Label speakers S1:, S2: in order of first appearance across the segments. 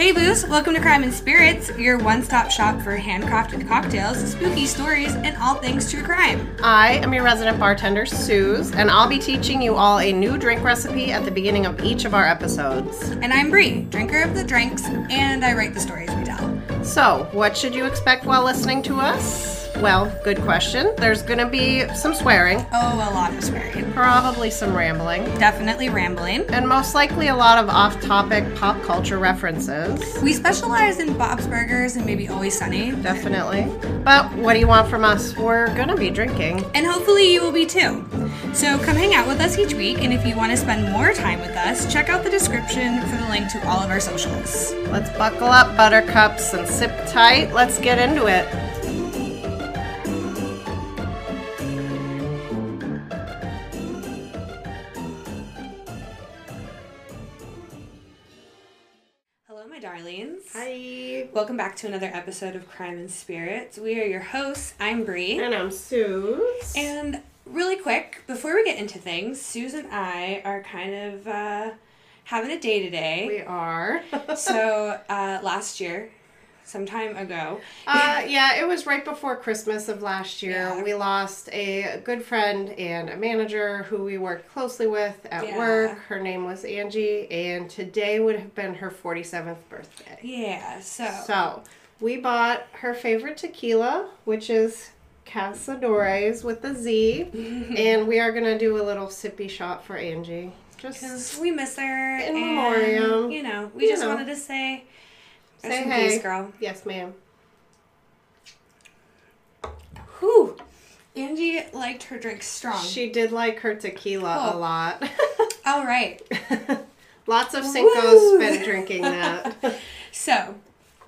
S1: Hey Booze, welcome to Crime and Spirits, your one stop shop for handcrafted cocktails, spooky stories, and all things true crime.
S2: I am your resident bartender, Suze, and I'll be teaching you all a new drink recipe at the beginning of each of our episodes.
S1: And I'm Bree, drinker of the drinks, and I write the stories we tell.
S2: So, what should you expect while listening to us? Well, good question. There's gonna be some swearing,
S1: Oh, a lot of swearing.
S2: probably some rambling,
S1: Definitely rambling.
S2: and most likely a lot of off topic pop culture references.
S1: We specialize in Bob's Burgers and maybe Always Sunny.
S2: Definitely. But what do you want from us? We're gonna be drinking.
S1: And hopefully you will be too. So come hang out with us each week, and if you want to spend more time with us, check out the description for the link to all of our socials.
S2: Let's buckle up, buttercups, and sip tight. Let's get into it.
S1: Welcome back to another episode of Crime and Spirits. We are your hosts. I'm Bree.
S2: And I'm Suze.
S1: And really quick, before we get into things, Susan and I are kind of uh, having a day today.
S2: we are.
S1: so uh, last year, some time ago,
S2: Uh, yeah, it was right before Christmas of last year.
S1: Yeah.
S2: We lost a good friend and a manager who we worked closely with at
S1: Yeah.
S2: work. Her name was Angie, and today would have been her 47th birthday.
S1: yeah. So,
S2: So, we bought her favorite tequila, which is Cazadores with a Z, and we are going to do a little sippy shot for Angie.
S1: because
S2: Just
S1: we miss her,
S2: In memoriam.
S1: You know, we
S2: You
S1: just
S2: know.
S1: wanted to say, rest
S2: Say hey.
S1: peace, girl.
S2: yes, ma'am.
S1: Whew. Angie liked her drink strong.
S2: She did like her tequila a lot.
S1: All right.
S2: Lots of! Cinco's been drinking that.
S1: So,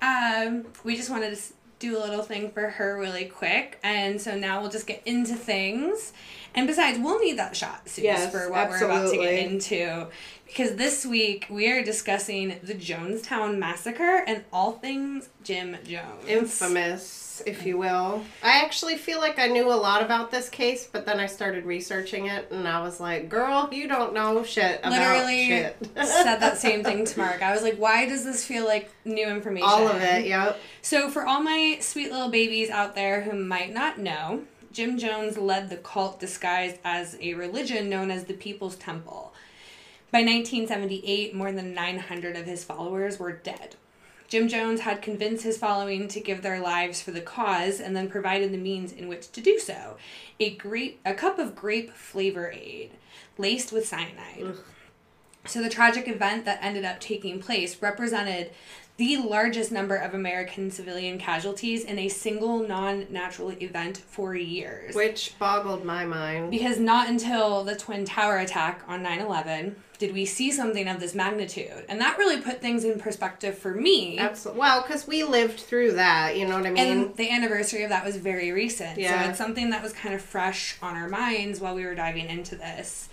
S1: um, we just wanted to do a little thing for her really quick, and so now we'll just get into things. And besides, we'll need that shot, Suze,
S2: Yes,
S1: for what we're about to get into. Because this week we are discussing the Jonestown Massacre and all things Jim Jones.
S2: Infamous, if you will. I actually feel like I knew a lot about this case, but then I started researching it and I was like, girl, you don't know shit about
S1: Literally
S2: shit.
S1: said that same thing to Mark. I was like, why does this feel like new information?
S2: All of it, yep.
S1: So, for all my sweet little babies out there who might not know, Jim Jones led the cult disguised as a religion known as the People's Temple. By 1978, more than 900 of his followers were dead. Jim Jones had convinced his following to give their lives for the cause and then provided the means in which to do so. A grape a cup of grape flavor aid laced with cyanide. So the tragic event that ended up taking place represented the largest number of American civilian casualties in a single non-natural event for years.
S2: Which boggled my mind.
S1: Because not until the Twin Tower attack on 9/11 did we see something of this magnitude. And that really put things in perspective for me.
S2: Absolutely. Well, because we lived through that, you know what I mean?
S1: And the anniversary of that was very recent.
S2: Yeah.
S1: So it's something that was kind of fresh on our minds while we were diving into this.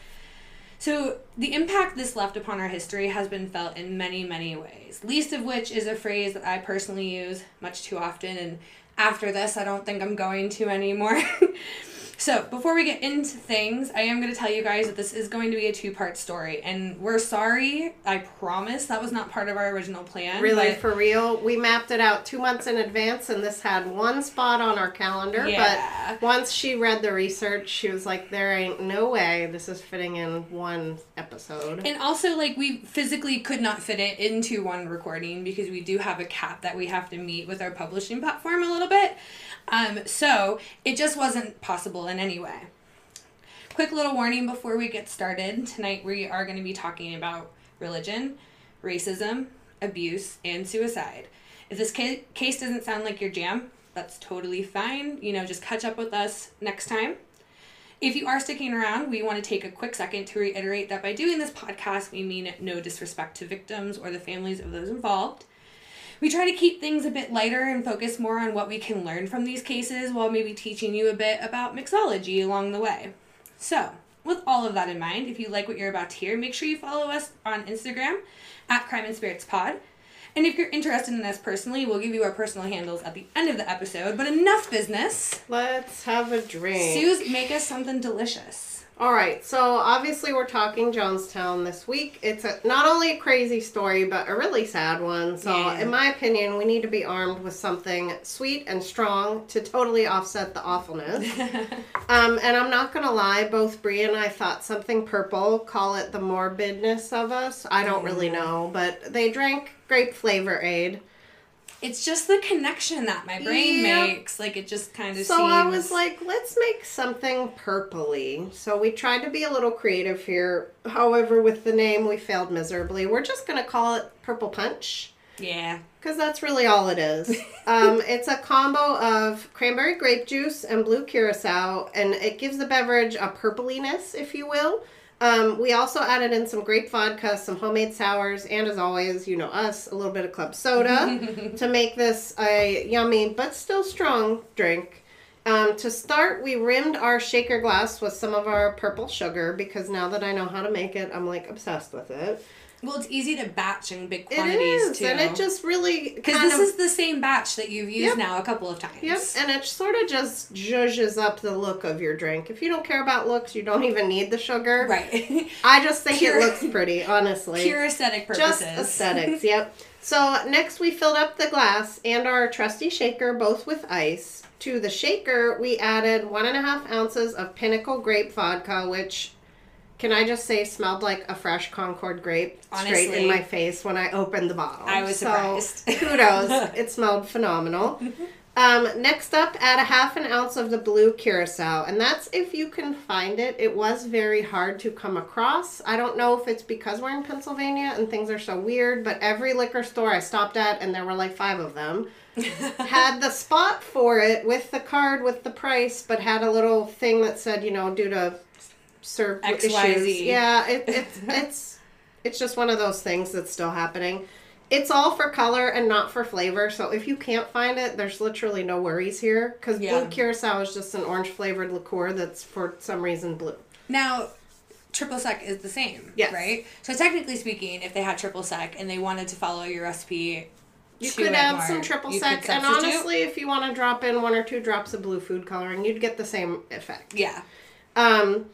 S1: So the impact this left upon our history has been felt in many, many ways. Least of which is a phrase that I personally use much too often and after this I don't think I'm going to anymore. So, before we get into things, I am going to tell you guys that this is going to be a two part story. And we're sorry, I promise that was not part of our original plan.
S2: Really, for real, we mapped it out two months in advance, and this had one spot on our calendar.
S1: Yeah.
S2: But once she read the research, she was like, "There ain't no way this is fitting in one episode."
S1: And also, like, we physically could not fit it into one recording because we do have a cap that we have to meet with our publishing platform a little bit. Um, so it just wasn't possible in any way. Quick little warning before we get started. Tonight we are going to be talking about religion, racism, abuse, and suicide. If this ca- case doesn't sound like your jam, that's totally fine. You know, just catch up with us next time. If you are sticking around, we want to take a quick second to reiterate that by doing this podcast, we mean no disrespect to victims or the families of those involved. We try to keep things a bit lighter and focus more on what we can learn from these cases while maybe teaching you a bit about mixology along the way. So, with all of that in mind, if you like what you're about to hear, make sure you follow us on Instagram at Crime and Spirits Pod. And if you're interested in us personally, we'll give you our personal handles at the end of the episode. But enough business.
S2: Let's have a drink.
S1: Suze, make us something delicious.
S2: All right, so obviously we're talking Jonestown this week. It's a, not only a crazy story, but a really sad one. So,
S1: Yeah.
S2: in my opinion, we need to be armed with something sweet and strong to totally offset the awfulness. um, and I'm not gonna lie, both Bree and I thought something purple. Call it the morbidness of us. I don't really
S1: Mm.
S2: know, but they drank grape flavor aid.
S1: It's just the connection that my brain
S2: Yeah.
S1: makes. Like it just kind of
S2: So
S1: seems.
S2: I was like, let's make something purpley. So we tried to be a little creative here. However, with the name, we failed miserably. We're just going to call it Purple Punch
S1: yeah.
S2: because that's really all it is. um, it's a combo of cranberry grape juice and blue curacao, and it gives the beverage a purpliness, if you will. Um, we also added in some grape vodka, some homemade sours, and as always, you know us, a little bit of club soda to make this a yummy but still strong drink. Um, to start, we rimmed our shaker glass with some of our purple sugar because now that I know how to make it, I'm like obsessed with it.
S1: Well, it's easy to batch in big quantities
S2: is,
S1: too.
S2: and it just really
S1: because this
S2: of-
S1: is the same batch that you've used
S2: Yep.
S1: now a couple of times.
S2: Yep, and it sort of just zhuzhes up the look of your drink. If you don't care about looks, you don't even need the sugar.
S1: Right.
S2: I just think
S1: Pure-
S2: it looks pretty, honestly.
S1: Pure aesthetic purposes.
S2: just aesthetics, yep. So next we filled up the glass and our trusty shaker both with ice. To the shaker, we added one and a half ounces of Pinnacle grape vodka, which can I just say smelled like a fresh Concord grape straight in my face when I opened the bottle.
S1: I was
S2: So,
S1: surprised.
S2: kudos. It smelled phenomenal. Um, next up, add a half an ounce of the blue curacao, and that's if you can find it. It was very hard to come across. I don't know if it's because we're in Pennsylvania and things are so weird, but every liquor store I stopped at, and there were like five of them, had the spot for it with the card with the price, but had a little thing that said, you know, due to serve
S1: XYZ.
S2: issues. Yeah, it, it's it's it's just one of those things that's still happening. It's all for color and not for flavor. So if you can't find it, there's literally no worries here because
S1: Yeah.
S2: blue curacao is just an orange flavored liqueur that's for some reason blue.
S1: Now, triple sec is the same,
S2: Yes.
S1: right? So technically speaking, if they had triple sec and they wanted to follow your recipe,
S2: You could add
S1: more,
S2: some triple
S1: you
S2: sec, and honestly, if you want to drop in one or two drops of blue food coloring, you'd get the same effect.
S1: yeah,
S2: Um,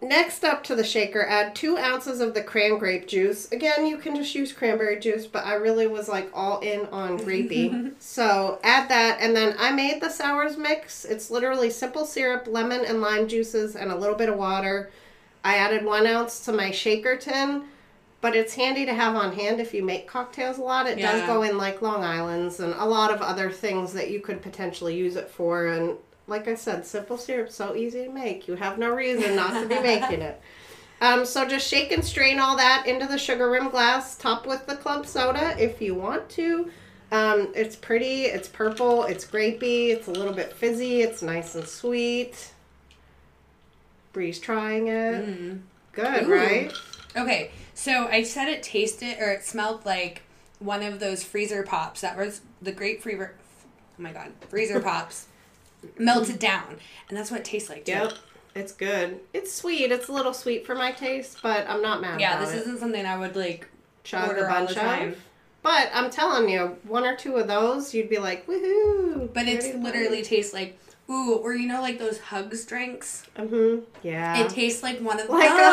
S2: next up to the shaker, add two ounces of the cran grape juice. Again, you can just use cranberry juice, but I really was like all in on grapey. so add that, and then I made the sours mix. It's literally simple syrup, lemon, and lime juices, and a little bit of water. I added one ounce to my shaker tin. But it's handy to have on hand if you make cocktails a lot. It does go in like Long Island's and a lot of other things that you could potentially use it for. And like I said, simple syrup so easy to make. You have no reason not to be making it. Um, so just shake and strain all that into the sugar rim glass. Top with the club soda if you want to. Um, it's pretty. It's purple. It's grapey. It's a little bit fizzy. It's nice and sweet. Bree's trying it. Good,
S1: Ooh.
S2: right?
S1: Okay, so I said it tasted or it smelled like one of those freezer pops that was the great freezer. Oh my god, freezer pops melted down, and that's what it tastes like too.
S2: Yep. It's good. It's sweet. It's a little sweet for my taste, but I'm not mad
S1: Yeah, this isn't something I would like
S2: Chug
S1: order
S2: a
S1: all
S2: bunch
S1: the time.
S2: of. But I'm telling you, one or two of those, you'd be like, woohoo!
S1: But it's literally tastes like ooh, or you know, like those hugs drinks.
S2: Mm-hmm. Yeah.
S1: It tastes like one of
S2: like
S1: those.
S2: a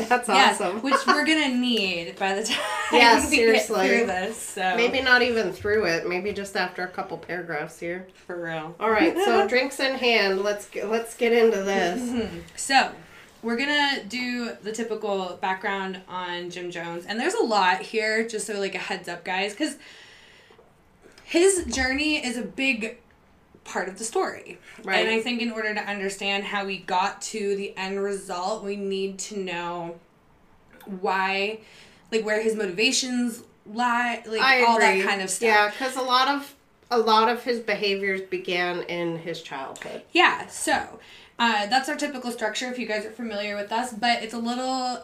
S2: hug. That's
S1: Yes,
S2: awesome.
S1: which we're gonna need by the time
S2: Yeah,
S1: we
S2: seriously.
S1: get through this. So
S2: Maybe not even through it. Maybe just after a couple paragraphs here.
S1: for real.
S2: All right. So drinks in hand. Let's get, let's get into this.
S1: So, we're gonna do the typical background on Jim Jones, and there's a lot here, just so like a heads up, guys, because his journey is a big part of the story.
S2: Right.
S1: And I think in order to understand how we got to the end result, we need to know why, like where his motivations lie, like
S2: I
S1: all
S2: agree.
S1: that kind of stuff.
S2: Yeah, because a lot of a lot of his behaviors began in his childhood.
S1: Yeah, so uh, that's our typical structure if you guys are familiar with us, but it's a little it,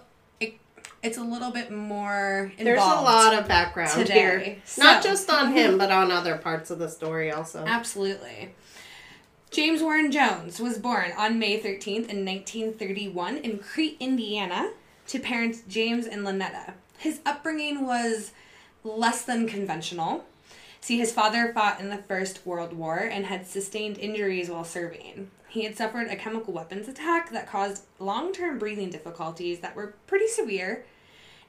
S1: it's a little bit more involved.
S2: There's a lot of background
S1: today.
S2: here, not just on him, but on other parts of the story also.
S1: Absolutely. James Warren Jones was born on May 13th in 1931 in Crete, Indiana, to parents James and Lynetta. His upbringing was less than conventional. See, his father fought in the First World War and had sustained injuries while serving. he had suffered a chemical weapons attack that caused long term breathing difficulties that were pretty severe.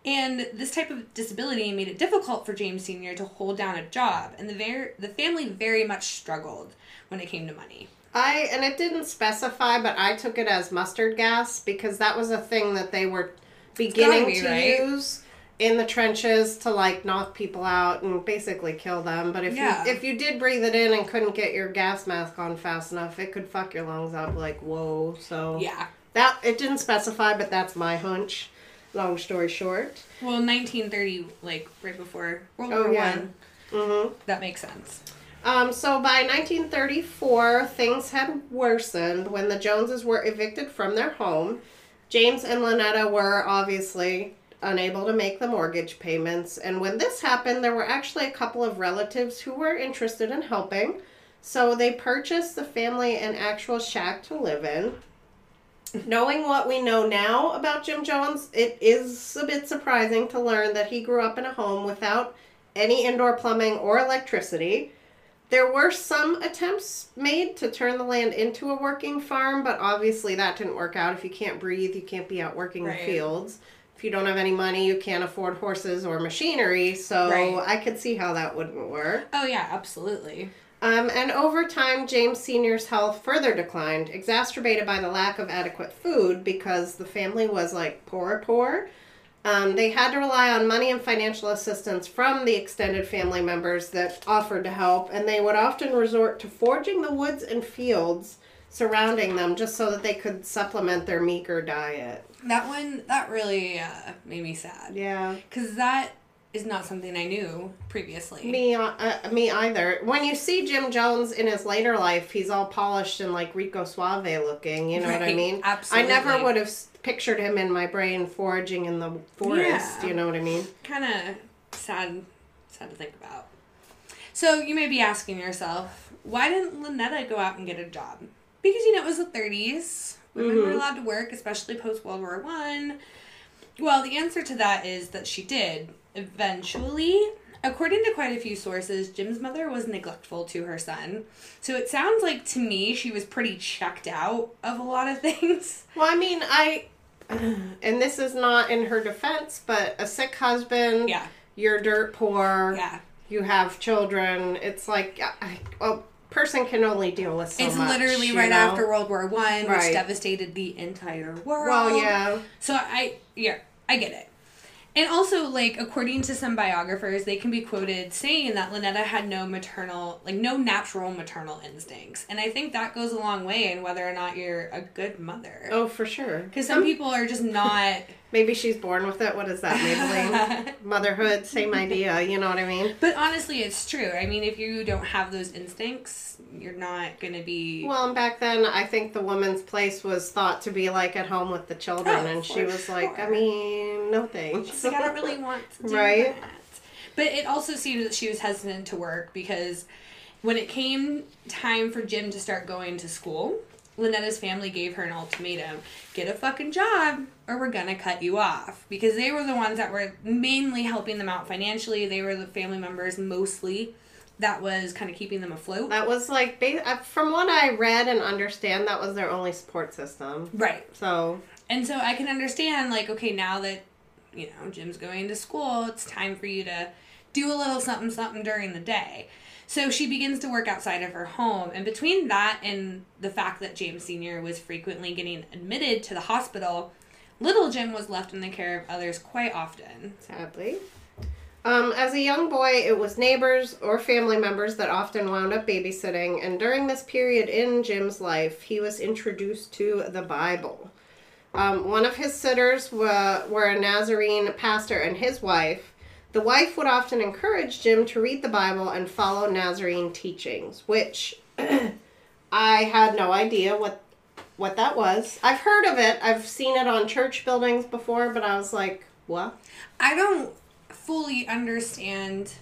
S1: And this type of disability made it difficult for James Sr. to hold down a job, and the, ver- the family very much struggled when it came to money.
S2: I and it didn't specify, but I took it as mustard gas because that was a thing that they were beginning
S1: be,
S2: to
S1: right?
S2: use in the trenches to like knock people out and basically kill them. But if
S1: Yeah.
S2: you if you did breathe it in and couldn't get your gas mask on fast enough, it could fuck your lungs up like whoa. So
S1: Yeah.
S2: that it didn't specify, but that's my hunch. Long story short.
S1: Well, 1930, like right before World
S2: Oh,
S1: War
S2: yeah.
S1: One,
S2: Mm-hmm.
S1: that makes sense.
S2: Um, so by 1934, things had worsened when the Joneses were evicted from their home. James and Lynetta were obviously unable to make the mortgage payments, and when this happened, there were actually a couple of relatives who were interested in helping. So they purchased the family an actual shack to live in. Knowing what we know now about Jim Jones, it is a bit surprising to learn that he grew up in a home without any indoor plumbing or electricity. There were some attempts made to turn the land into a working farm, but obviously that didn't work out. If you can't breathe, you can't be out working
S1: Right.
S2: the fields. If you don't have any money, you can't afford horses or machinery, so
S1: Right.
S2: I could see how that wouldn't work.
S1: Oh yeah, absolutely.
S2: Um, and over time, James Sr.'s health further declined, exacerbated by the lack of adequate food because the family was like poor, poor. Um, they had to rely on money and financial assistance from the extended family members that offered to help, and they would often resort to foraging the woods and fields surrounding them just so that they could supplement their meager diet.
S1: That one that really uh, made me sad
S2: Yeah.
S1: because that is not something I knew previously.
S2: Me, uh, uh, me either. When you see Jim Jones in his later life, he's all polished and like Rico Suave looking. You know what I mean?
S1: absolutely.
S2: I never would have pictured him in my brain foraging in the forest.
S1: Yeah.
S2: You know what I mean?
S1: Kind of sad, sad to think about. So you may be asking yourself, why didn't Lynetta go out and get a job? Because you know it was the 30s. Women were
S2: Mhm.
S1: allowed to work, especially post World War One. Well, the answer to that is that she did eventually. According to quite a few sources, Jim's mother was neglectful to her son. So it sounds like to me she was pretty checked out of a lot of things.
S2: Well, I mean, I, and this is not in her defense, but a sick husband.
S1: Yeah.
S2: You're dirt poor.
S1: Yeah.
S2: You have children. It's like I, a person can only deal with so
S1: it's
S2: much.
S1: literally right
S2: know?
S1: after World War One, which
S2: Right.
S1: devastated the entire world.
S2: Well, yeah.
S1: So I yeah, I get it. And also, like, according to some biographers, they can be quoted saying that Lynetta had no maternal, like, no natural maternal instincts. And I think that goes a long way in whether or not you're a good mother.
S2: Oh, for sure.
S1: Because some people are just not.
S2: Maybe she's born with it. What is that, Maybelline? Motherhood, same idea. You know what I mean?
S1: but honestly, it's true. I mean, if you don't have those instincts, you're not going to be.
S2: Well, and back then, I think the woman's place was thought to be like at home with the children,
S1: Oh,
S2: and she was like, I mean, no thanks.
S1: Like, I don't really want to do
S2: Right.
S1: that. But it also seemed that she was hesitant to work because when it came time for Jim to start going to school, Lynetta's family gave her an ultimatum get a fucking job or we're gonna cut you off. Because they were the ones that were mainly helping them out financially. They were the family members mostly that was kind of keeping them afloat.
S2: That was like, uh, from what I read and understand, that was their only support system.
S1: Right.
S2: So,
S1: And so I can understand, like, okay, now that, you know, Jim's going to school, it's time for you to do a little something, something during the day. So she begins to work outside of her home. And between that and the fact that James Sr. was frequently getting admitted to the hospital, little Jim was left in the care of others quite often.
S2: sadly. Um, as a young boy, it was neighbors or family members that often wound up babysitting, and during this period in Jim's life, he was introduced to the Bible. Um, one of his sitters were, were a Nazarene pastor and his wife. The wife would often encourage Jim to read the Bible and follow Nazarene teachings, which I had no idea what what that was. I've heard of it. I've seen it on church buildings before, but I was like, what?
S1: I don't fully understand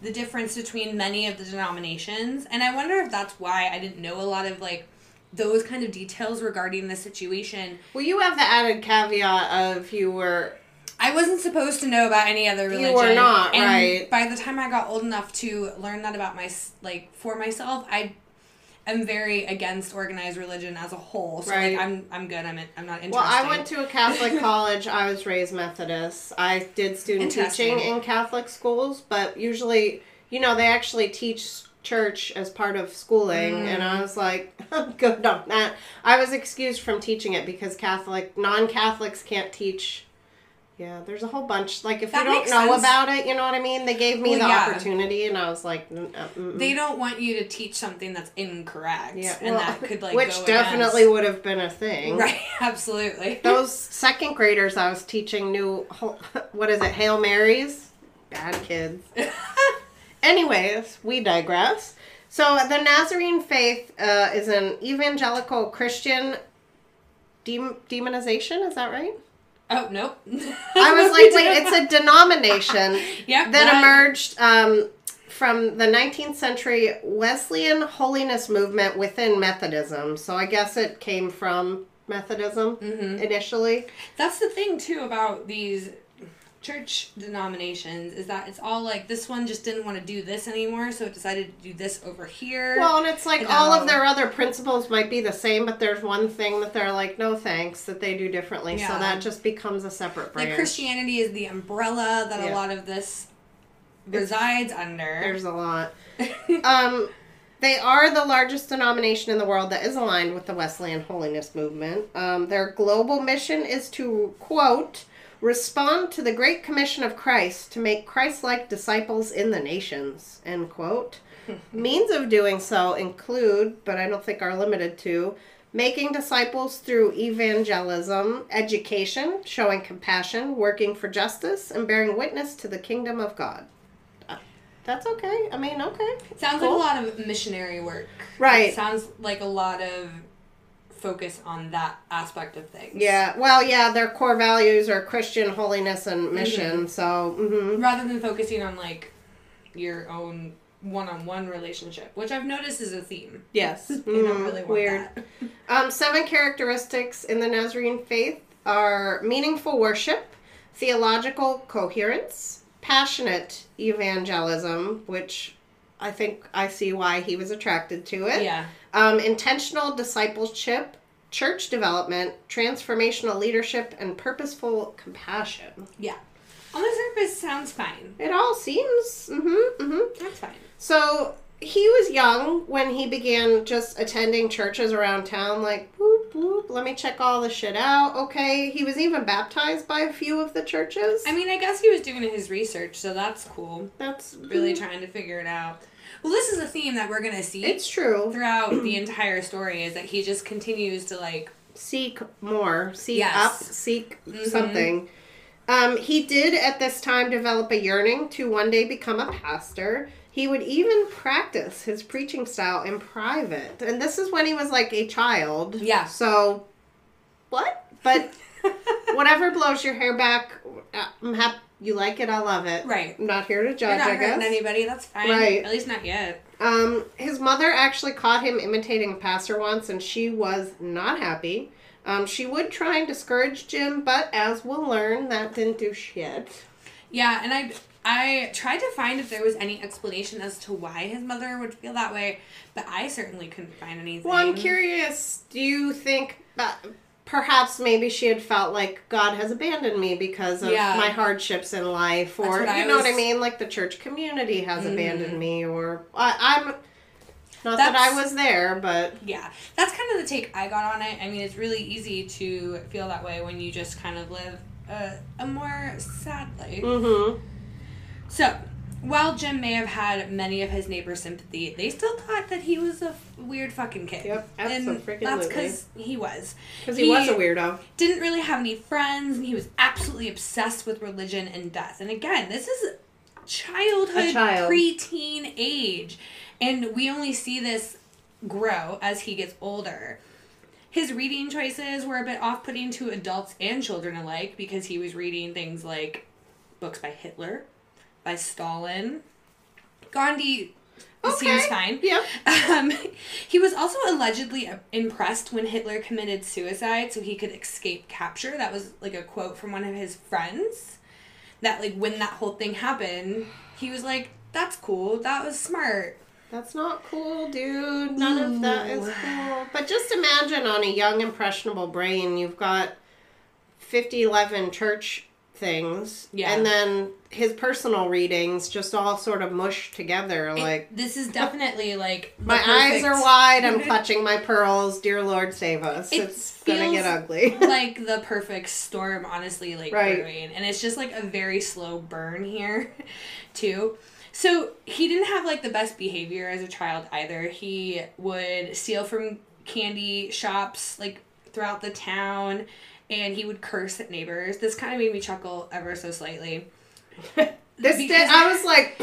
S1: the difference between many of the denominations, and I wonder if that's why I didn't know a lot of like those kind of details regarding the situation.
S2: Well, you have the added caveat of you were
S1: I wasn't supposed to know about any other religion.
S2: You were not,
S1: and
S2: right.
S1: By the time I got old enough to learn that about my like for myself, I am very against organized religion as a whole. So
S2: Right.
S1: like I'm I'm good. I'm I'm not interested.
S2: Well, I went to a Catholic college. I was raised Methodist. I did student teaching in Catholic schools, but usually, you know, they actually teach church as part of schooling, mm. and I was like, I'm good on that. I was excused from teaching it because Catholic, non Catholics can't teach. Yeah, there's a whole bunch. Like, if
S1: That
S2: you don't know
S1: sense.
S2: about it, you know what I mean? They gave me
S1: Well,
S2: the
S1: yeah.
S2: opportunity, and I was like, uh, mm, mm.
S1: They don't want you to teach something that's incorrect,
S2: yeah,
S1: and
S2: well,
S1: that could like
S2: which definitely
S1: against-
S2: would have been a thing.
S1: right. Absolutely.
S2: Those second graders I was teaching knew what is it, Hail Marys? Bad kids. Anyways, we digress. So the Nazarene faith uh, is an evangelical Christian dem- demonization. Is that right?
S1: Oh nope.
S2: I was like, wait, it's a denomination
S1: Yep,
S2: that emerged um, from the 19th century Wesleyan holiness movement within Methodism. So I guess it came from Methodism
S1: Mm-hmm.
S2: initially.
S1: That's the thing too about these church denominations is that it's all like this one just didn't want to do this anymore, so it decided to do this over here.
S2: Well, and it's like
S1: You
S2: all of their other principles might be the same, but there's one thing that they're like, no thanks, that they do differently. So that just becomes a separate branch.
S1: like Christianity is the umbrella that
S2: Yeah.
S1: a lot of this resides under.
S2: There's a lot. um, they are the largest denomination in the world that is aligned with the Wesleyan holiness movement. Um, their global mission is to, quote, respond to the Great Commission of Christ to make Christ like disciples in the nations, end quote. Means of doing so include, but I don't think are limited to, making disciples through evangelism, education, showing compassion, working for justice, and bearing witness to the kingdom of God. Uh, That's okay. I mean, okay.
S1: Sounds
S2: Cool.
S1: like a lot of missionary work.
S2: Right.
S1: It sounds like a lot of focus on that aspect of things.
S2: Yeah. Well, yeah, their core values are Christian holiness and mission. So, hmm
S1: Rather than focusing on like your own one-on-one relationship, which I've noticed is a theme.
S2: yes,
S1: They don't really want
S2: weird.
S1: that.
S2: Um, seven characteristics in the Nazarene faith are meaningful worship, theological coherence, passionate evangelism, which I think I see why he was attracted to it.
S1: Yeah.
S2: Um, intentional discipleship, church development, transformational leadership, and purposeful compassion.
S1: Yeah. On the surface, sounds fine.
S2: It all seems. Mm-hmm. Mm-hmm.
S1: That's fine.
S2: So he was young when he began just attending churches around town, like, boop, boop, let me check all the shit out. Okay. He was even baptized by a few of the churches.
S1: I mean, I guess he was doing his research, so that's cool.
S2: That's
S1: Really trying to figure it out. Well, this is a theme that we're gonna see
S2: It's true.
S1: throughout the entire story. Is that he just continues to like
S2: Seek more, seek
S1: Yes.
S2: up, seek
S1: Mhm.
S2: something. Um, he did at this time develop a yearning to one day become a pastor. He would even practice his preaching style in private. And this is when he was like a child.
S1: Yeah.
S2: So, what? But whatever blows your hair back, uh, I'm happy you like it. I love it.
S1: Right.
S2: I'm not here to
S1: You're
S2: judge,
S1: not
S2: I guess.
S1: hurting anybody. That's fine.
S2: Right.
S1: At least not yet.
S2: Um, his mother actually caught him imitating a pastor once, and she was not happy. Um, she would try and discourage Jim, but as we'll learn, that didn't do shit.
S1: Yeah, and I I tried to find if there was any explanation as to why his mother would feel that way, but I certainly couldn't find anything.
S2: Well, I'm curious. Do you think that perhaps maybe she had felt like God has abandoned me because of
S1: Yeah.
S2: my hardships in life, or you
S1: I
S2: know what I mean? Like the church community has
S1: Mhm.
S2: abandoned me, or I, I'm not that I was there, but
S1: Yeah, that's kind of the take I got on it. I mean, it's really easy to feel that way when you just kind of live a, a more sad life.
S2: mm-hmm.
S1: So, while Jim may have had many of his neighbors' sympathy, they still thought that he was a f- weird fucking kid.
S2: Yep,
S1: and that's because he was.
S2: because he, was a weirdo.
S1: Didn't really have any friends, and he was absolutely obsessed with religion and death. And again, this is childhood,
S2: A child.
S1: preteen age, and we only see this grow as he gets older. His reading choices were a bit off putting to adults and children alike because he was reading things like books by Hitler, by Stalin. Gandhi seems fine.
S2: Yeah.
S1: Um, he was also allegedly impressed when Hitler committed suicide so he could escape capture. That was like a quote from one of his friends. That like when that whole thing happened, he was like, "That's cool. That was smart."
S2: That's not cool, dude. None of that is cool. But just imagine on a young, impressionable brain, you've got 50, 11 church things.
S1: Yeah.
S2: And then his personal readings just all sort of mushed together.
S1: It-
S2: like,
S1: this is definitely like
S2: my eyes are wide, I'm clutching my pearls. Dear Lord, save us.
S1: It
S2: it's gonna get ugly.
S1: like the perfect storm, honestly, like
S2: Right.
S1: brewing. And it's just like a very slow burn here, too. So he didn't have like the best behavior as a child either. He would steal from candy shops like throughout the town and he would curse at neighbors. This kind of made me chuckle ever so slightly.
S2: this
S1: because-
S2: did, I was like,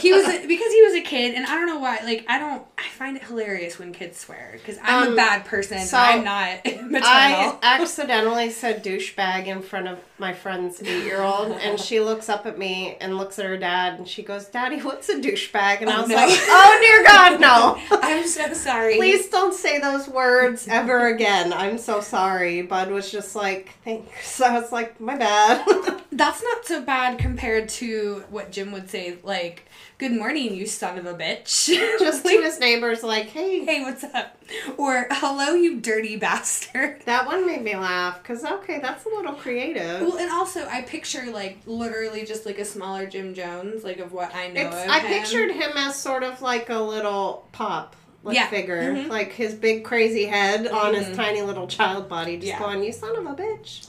S1: He was a, because he was a kid, and I don't know why. Like I don't, I find it hilarious when kids swear because I'm a
S2: Um,
S1: bad person.
S2: so
S1: I'm not maternal.
S2: I accidentally said douchebag in front of my friend's eight year old, and she looks up at me and looks at her dad, and she goes, Daddy, what's a douchebag? And oh, I
S1: Oh,
S2: was
S1: no.
S2: like, Oh, dear God, no.
S1: I'm so sorry.
S2: Please don't say those words ever again. I'm so sorry. Bud was just like, thanks. I was like, my bad.
S1: That's not so bad compared to what Jim would say, like, "Good morning, you son of a bitch."
S2: just to his neighbors, like, hey.
S1: hey, what's up? Or hello, you dirty bastard.
S2: That one made me laugh because, okay, that's a little creative.
S1: Well, and also I picture like literally just like a smaller Jim Jones, like of what I know
S2: It's, I
S1: him.
S2: pictured him as sort of like a little pop like
S1: Yeah.
S2: figure,
S1: Mhm.
S2: like his big crazy head on his
S1: Mhm.
S2: tiny little child body, just
S1: Yeah.
S2: going, "You son of a bitch."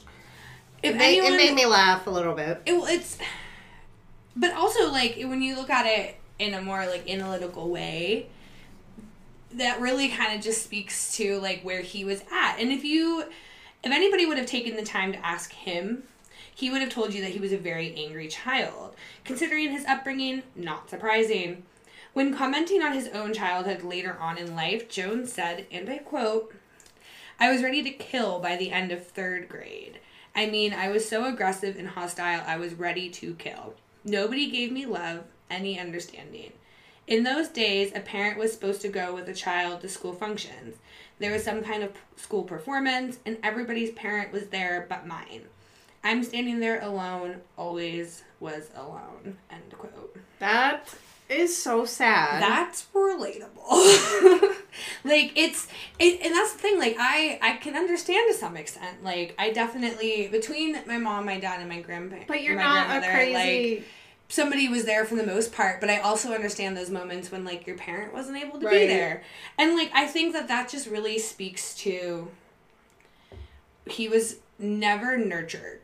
S2: It made, it made me laugh a little bit.
S1: it, it's but also like when you look at it in a more like analytical way that really kind of just speaks to like where he was at and if you if anybody would have taken the time to ask him he would have told you that he was a very angry child considering his upbringing not surprising when commenting on his own childhood later on in life jones said and i quote I was ready to kill by the end of third grade. I mean, I was so aggressive and hostile, I was ready to kill. Nobody gave me love, any understanding. In those days, a parent was supposed to go with a child to school functions. There was some kind of school performance, and everybody's parent was there but mine. I'm standing there alone, always was alone. End quote.
S2: That is so sad.
S1: That's relatable. like it's it, and that's the thing. Like I I can understand to some extent. Like I definitely between my mom, my dad, and my grandparents.
S2: but you're not a crazy.
S1: Like, somebody was there for the most part, but I also understand those moments when like your parent wasn't able to be there, and like I think that that just really speaks to. He was never nurtured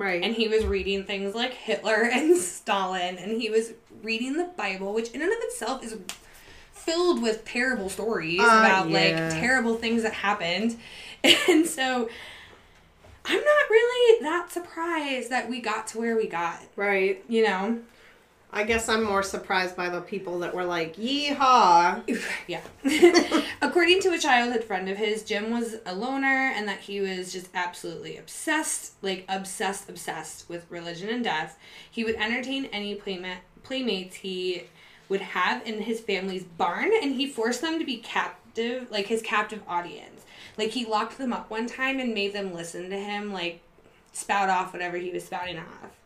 S2: right.
S1: and he was reading things like Hitler and Stalin, and he was reading the Bible, which in and of itself is filled with terrible stories
S2: Uh,
S1: about
S2: yeah.
S1: like terrible things that happened. And so I'm not really that surprised that we got to where we got,
S2: right.
S1: you know?
S2: I guess I'm more surprised by the people that were like, "Yeehaw!"
S1: yeah. According to a childhood friend of his, Jim was a loner and that he was just absolutely obsessed, like obsessed, obsessed with religion and death. He would entertain any playmate, playmates he would have in his family's barn and he forced them to be captive, like his captive audience. Like he locked them up one time and made them listen to him, like spout off whatever he was spouting off.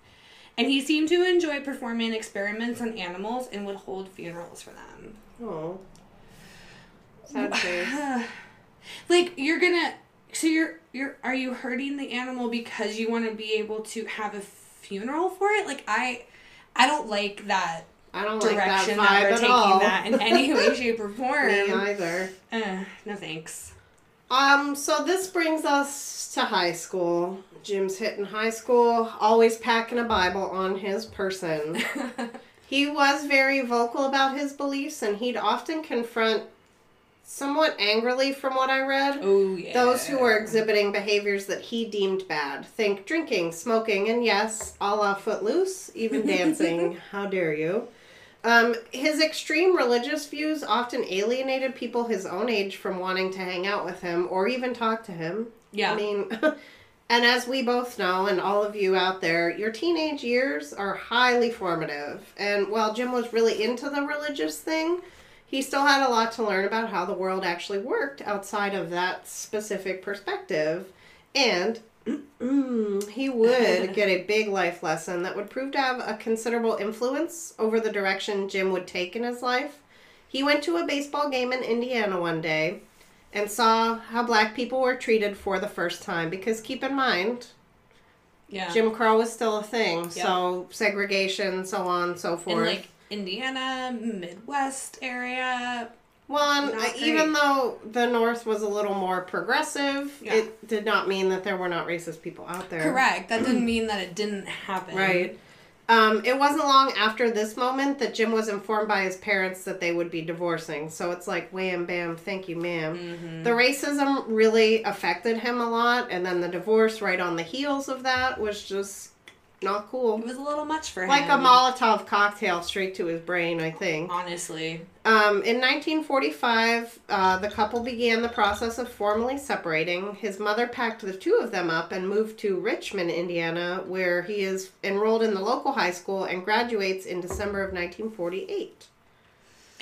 S1: And he seemed to enjoy performing experiments on animals and would hold funerals for them.
S2: Oh, sad face.
S1: like you're gonna so you're you're are you hurting the animal because you want to be able to have a funeral for it like i i don't like that
S2: I don't like that
S1: direction
S2: vibe
S1: that, we're
S2: at
S1: taking
S2: all.
S1: that in any way shape or
S2: Me
S1: form
S2: either.
S1: uh, no thanks
S2: Um, so this brings us to high school. Jim's hitting high school, always packing a Bible on his person. he was very vocal about his beliefs and he'd often confront somewhat angrily from what I read
S1: oh yeah
S2: those who were exhibiting behaviors that he deemed bad. Think drinking, smoking, and yes, a la footloose, even dancing. How dare you? Um, his extreme religious views often alienated people his own age from wanting to hang out with him or even talk to him.
S1: yeah
S2: I mean, and as we both know, and all of you out there, your teenage years are highly formative. And while Jim was really into the religious thing, he still had a lot to learn about how the world actually worked outside of that specific perspective. And he would get a big life lesson that would prove to have a considerable influence over the direction Jim would take in his life. He went to a baseball game in Indiana one day and saw how black people were treated for the first time. Because keep in mind,
S1: Yeah.
S2: Jim Crow was still a thing, so segregation, so on and so forth.
S1: in like Indiana, Midwest area.
S2: Well, and even though the North was a little more progressive,
S1: Yeah.
S2: it did not mean that there were not racist people out there.
S1: Correct. That didn't mean that it didn't happen.
S2: Right. Um, it wasn't long after this moment that Jim was informed by his parents that they would be divorcing. So it's like, wham, bam, thank you, madam
S1: Mm-hmm.
S2: The racism really affected him a lot, and then the divorce right on the heels of that was just not cool.
S1: It was a little much for him.
S2: Like a. Molotov cocktail straight to his brain, I think.
S1: Honestly.
S2: Um, in 1945, uh, the couple began the process of formally separating. His mother packed the two of them up and moved to Richmond, Indiana, where he is enrolled in the local high school and graduates in December of 1948.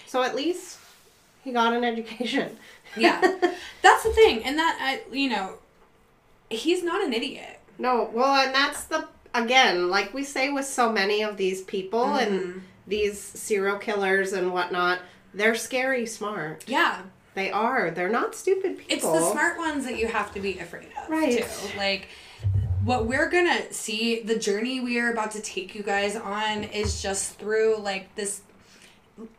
S2: So at least he got an education.
S1: Yeah. That's the thing. And that, I, you know, he's not an idiot.
S2: No, well, and that's the again, like we say with so many of these people
S1: Mm-hmm.
S2: and these serial killers and whatnot, they're scary smart.
S1: Yeah.
S2: They are. They're not stupid people.
S1: It's the smart ones that you have to be afraid of.
S2: Right.
S1: Too. Like, what we're gonna see, the journey we are about to take you guys on is just through like this.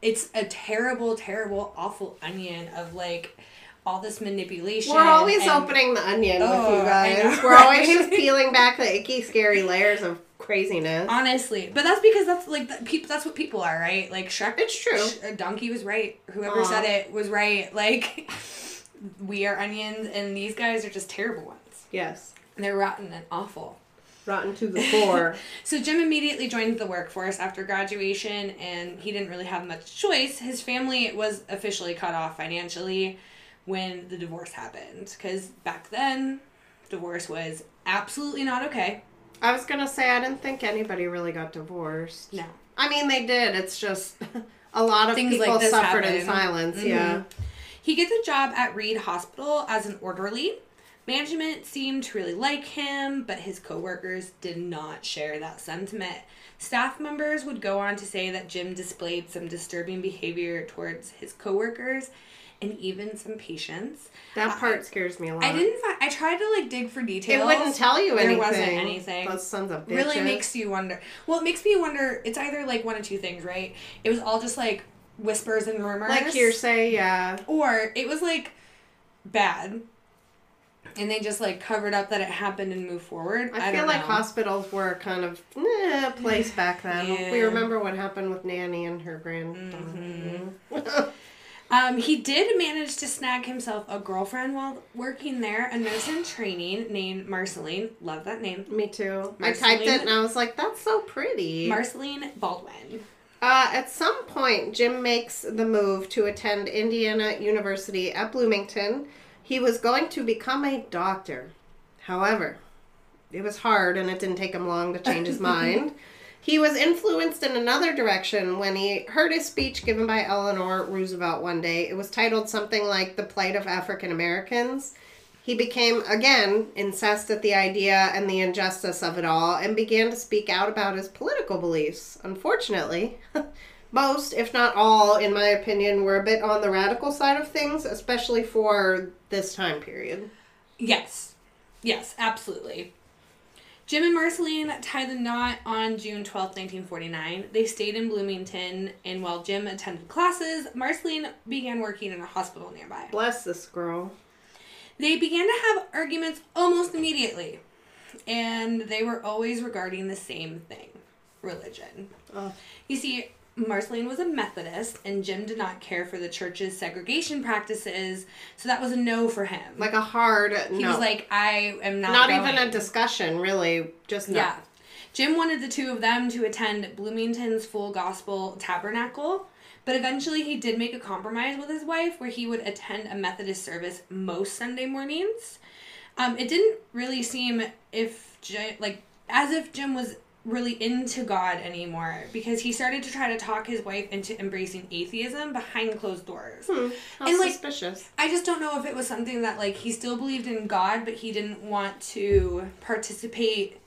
S1: It's a terrible, terrible, awful onion of like all this manipulation.
S2: We're always
S1: and-
S2: opening the onion with
S1: Oh,
S2: you guys.
S1: know,
S2: We're always just peeling back the icky, scary layers of craziness.
S1: Honestly, but that's because that's like the people. That's what people are, right? Like Shrek.
S2: It's true.
S1: Sh- uh, Donkey was right. Whoever
S2: Aw.
S1: said it was right. Like we are onions, and these guys are just terrible ones.
S2: Yes.
S1: They're rotten and awful.
S2: Rotten to the core.
S1: So Jim immediately joined the workforce after graduation, and he didn't really have much choice. His family was officially cut off financially when the divorce happened, because back then, divorce was absolutely not okay.
S2: I was gonna say I didn't think anybody really got divorced.
S1: No.
S2: I mean they did. It's just a lot of
S1: Things
S2: people
S1: this
S2: suffered in silence. Yeah.
S1: Mhm. He gets a job at Reid Hospital as an orderly. Management seemed to really like him, but his coworkers did not share that sentiment. Staff members would go on to say that Jim displayed some disturbing behavior towards his coworkers and even some patients.
S2: That part scares me a lot.
S1: I didn't find, I tried to like dig for details.
S2: It wouldn't tell you anything.
S1: There wasn't anything.
S2: Those sons of bitches.
S1: really makes you wonder. Well, it makes me wonder. It's either like one of two things, right? It was all just like whispers and rumors,
S2: like hearsay. Yeah.
S1: or it was like bad, and they just like covered up that it happened and moved forward.
S2: I,
S1: I,
S2: feel like
S1: know.
S2: hospitals were kind of eh, a place back then. We remember what happened with Nanny and her granddaughter.
S1: Mm-hmm. Um, he did manage to snag himself a girlfriend while working there, a nurse in training named Marceline. Love that name.
S2: Me too. I typed it and I was like, that's so pretty.
S1: Marceline Baldwin.
S2: Uh, at some point, Jim makes the move to attend Indiana University at Bloomington. He was going to become a doctor. However, it was hard and it didn't take him long to change his mind. He was influenced in another direction when he heard a speech given by Eleanor Roosevelt one day. It was titled something like The Plight of African Americans. He became, again, incensed at the idea and the injustice of it all and began to speak out about his political beliefs. Unfortunately, most, if not all, in my opinion, were a bit on the radical side of things, especially for this time period.
S1: Yes. Yes, absolutely. Jim and Marceline tied the knot on June twelfth, 1949. They stayed in Bloomington, and while Jim attended classes, Marceline began working in a hospital nearby.
S2: Bless this girl.
S1: They began to have arguments almost immediately, and they were always regarding the same thing religion.
S2: Oh.
S1: You see, Marceline was a Methodist, and Jim did not care for the church's segregation practices, so that was a no for him.
S2: Like a hard no.
S1: he
S2: no.
S1: was like, I am not.
S2: not even a discussion, really. Just no.
S1: Yeah. Jim wanted the two of them to attend Bloomington's Full Gospel Tabernacle, but eventually he did make a compromise with his wife where he would attend a Methodist service most Sunday mornings. Um, it didn't really seem if like as if Jim was really into God anymore because he started to try to talk his wife into embracing atheism behind closed doors.
S2: Hmm, how
S1: And, like,
S2: suspicious.
S1: I just don't know if it was something that like he still believed in God, but he didn't want to participate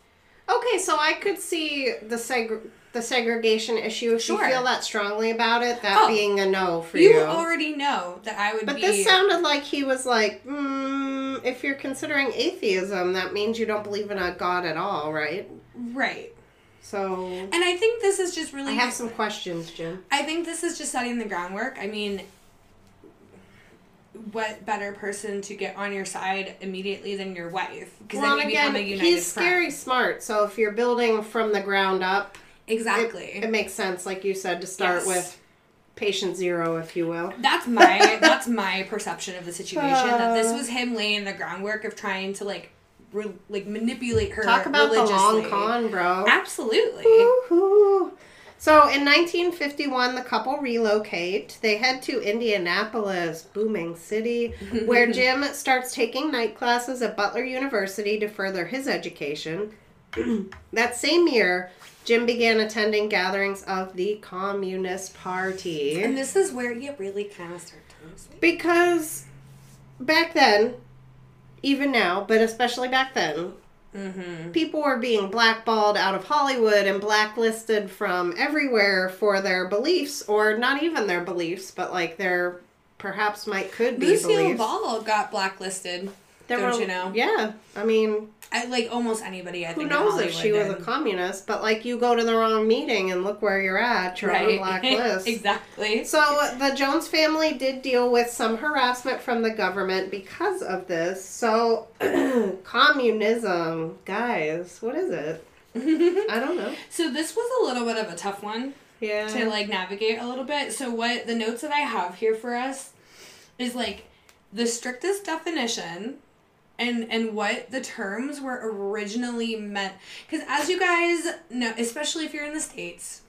S2: Okay, so I could see the seg- the segregation issue if
S1: Sure.
S2: you feel that strongly about it, that
S1: Oh,
S2: being a no for
S1: You
S2: you.
S1: already know that I would
S2: but
S1: be.
S2: this sounded like he was like, mm, if you're considering atheism, that means you don't believe in a god at all, right?
S1: right.
S2: So
S1: And I think this is just really.
S2: I have some questions, Jim.
S1: I think this is just setting the groundwork. I mean, what better person to get on your side immediately than your wife? Because
S2: Well,
S1: then you
S2: again,
S1: become a united
S2: he's
S1: front.
S2: scary smart. So if you're building from the ground up,
S1: Exactly.
S2: it makes sense, like you said, to start
S1: Yes.
S2: with patient zero, if you will.
S1: that's my that's my perception of the situation. that this
S2: Uh.
S1: was him laying the groundwork of trying to like, re- like manipulate her.
S2: Talk about the long con, bro.
S1: Absolutely.
S2: Woo-hoo. So in 1951, the couple relocate. They head to Indianapolis, booming city, where Jim starts taking night classes at Butler University to further his education. that same year, Jim began attending gatherings of the Communist Party.
S1: And this is where you really kind of start to.
S2: Because back then, even now, but especially back then,
S1: Mm-hmm.
S2: people were being blackballed out of Hollywood and blacklisted from everywhere for their beliefs, or not even their beliefs, but like their perhaps might could be
S1: Lucille
S2: beliefs.
S1: Ball got blacklisted.
S2: There
S1: don't
S2: were-
S1: you know?
S2: Yeah, I mean,
S1: I, like almost anybody. I
S2: who
S1: think.
S2: knows if she was a communist? But like, you go to the wrong meeting and look where you're at. You're on a blacklist.
S1: exactly.
S2: So the Jones family did deal with some harassment from the government because of this. So communism, guys, what is it? I don't know.
S1: So this was a little bit of a tough one
S2: Yeah.
S1: to like navigate a little bit. So what the notes that I have here for us is like the strictest definition and and what the terms were originally meant cuz as you guys know especially if you're in the states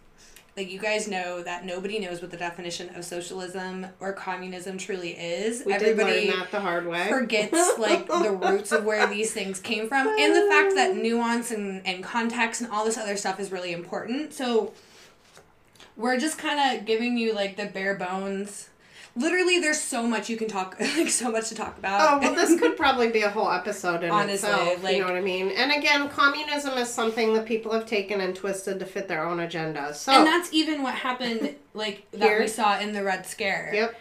S1: like you guys know that nobody knows what the definition of socialism or communism truly is.
S2: we
S1: Everybody
S2: did learn that the hard way.
S1: forgets like the roots of where these things came from and the fact that nuance and, and context and all this other stuff is really important so we're just kind of giving you like the bare bones literally there's so much you can talk like so much to talk about
S2: Oh well, this could probably be a whole episode in
S1: Honestly,
S2: itself.
S1: like-
S2: you know what I mean? And again, communism is something that people have taken and twisted to fit their own agenda. So
S1: and that's even what happened like that
S2: Here.
S1: we saw in the red scare
S2: Yep.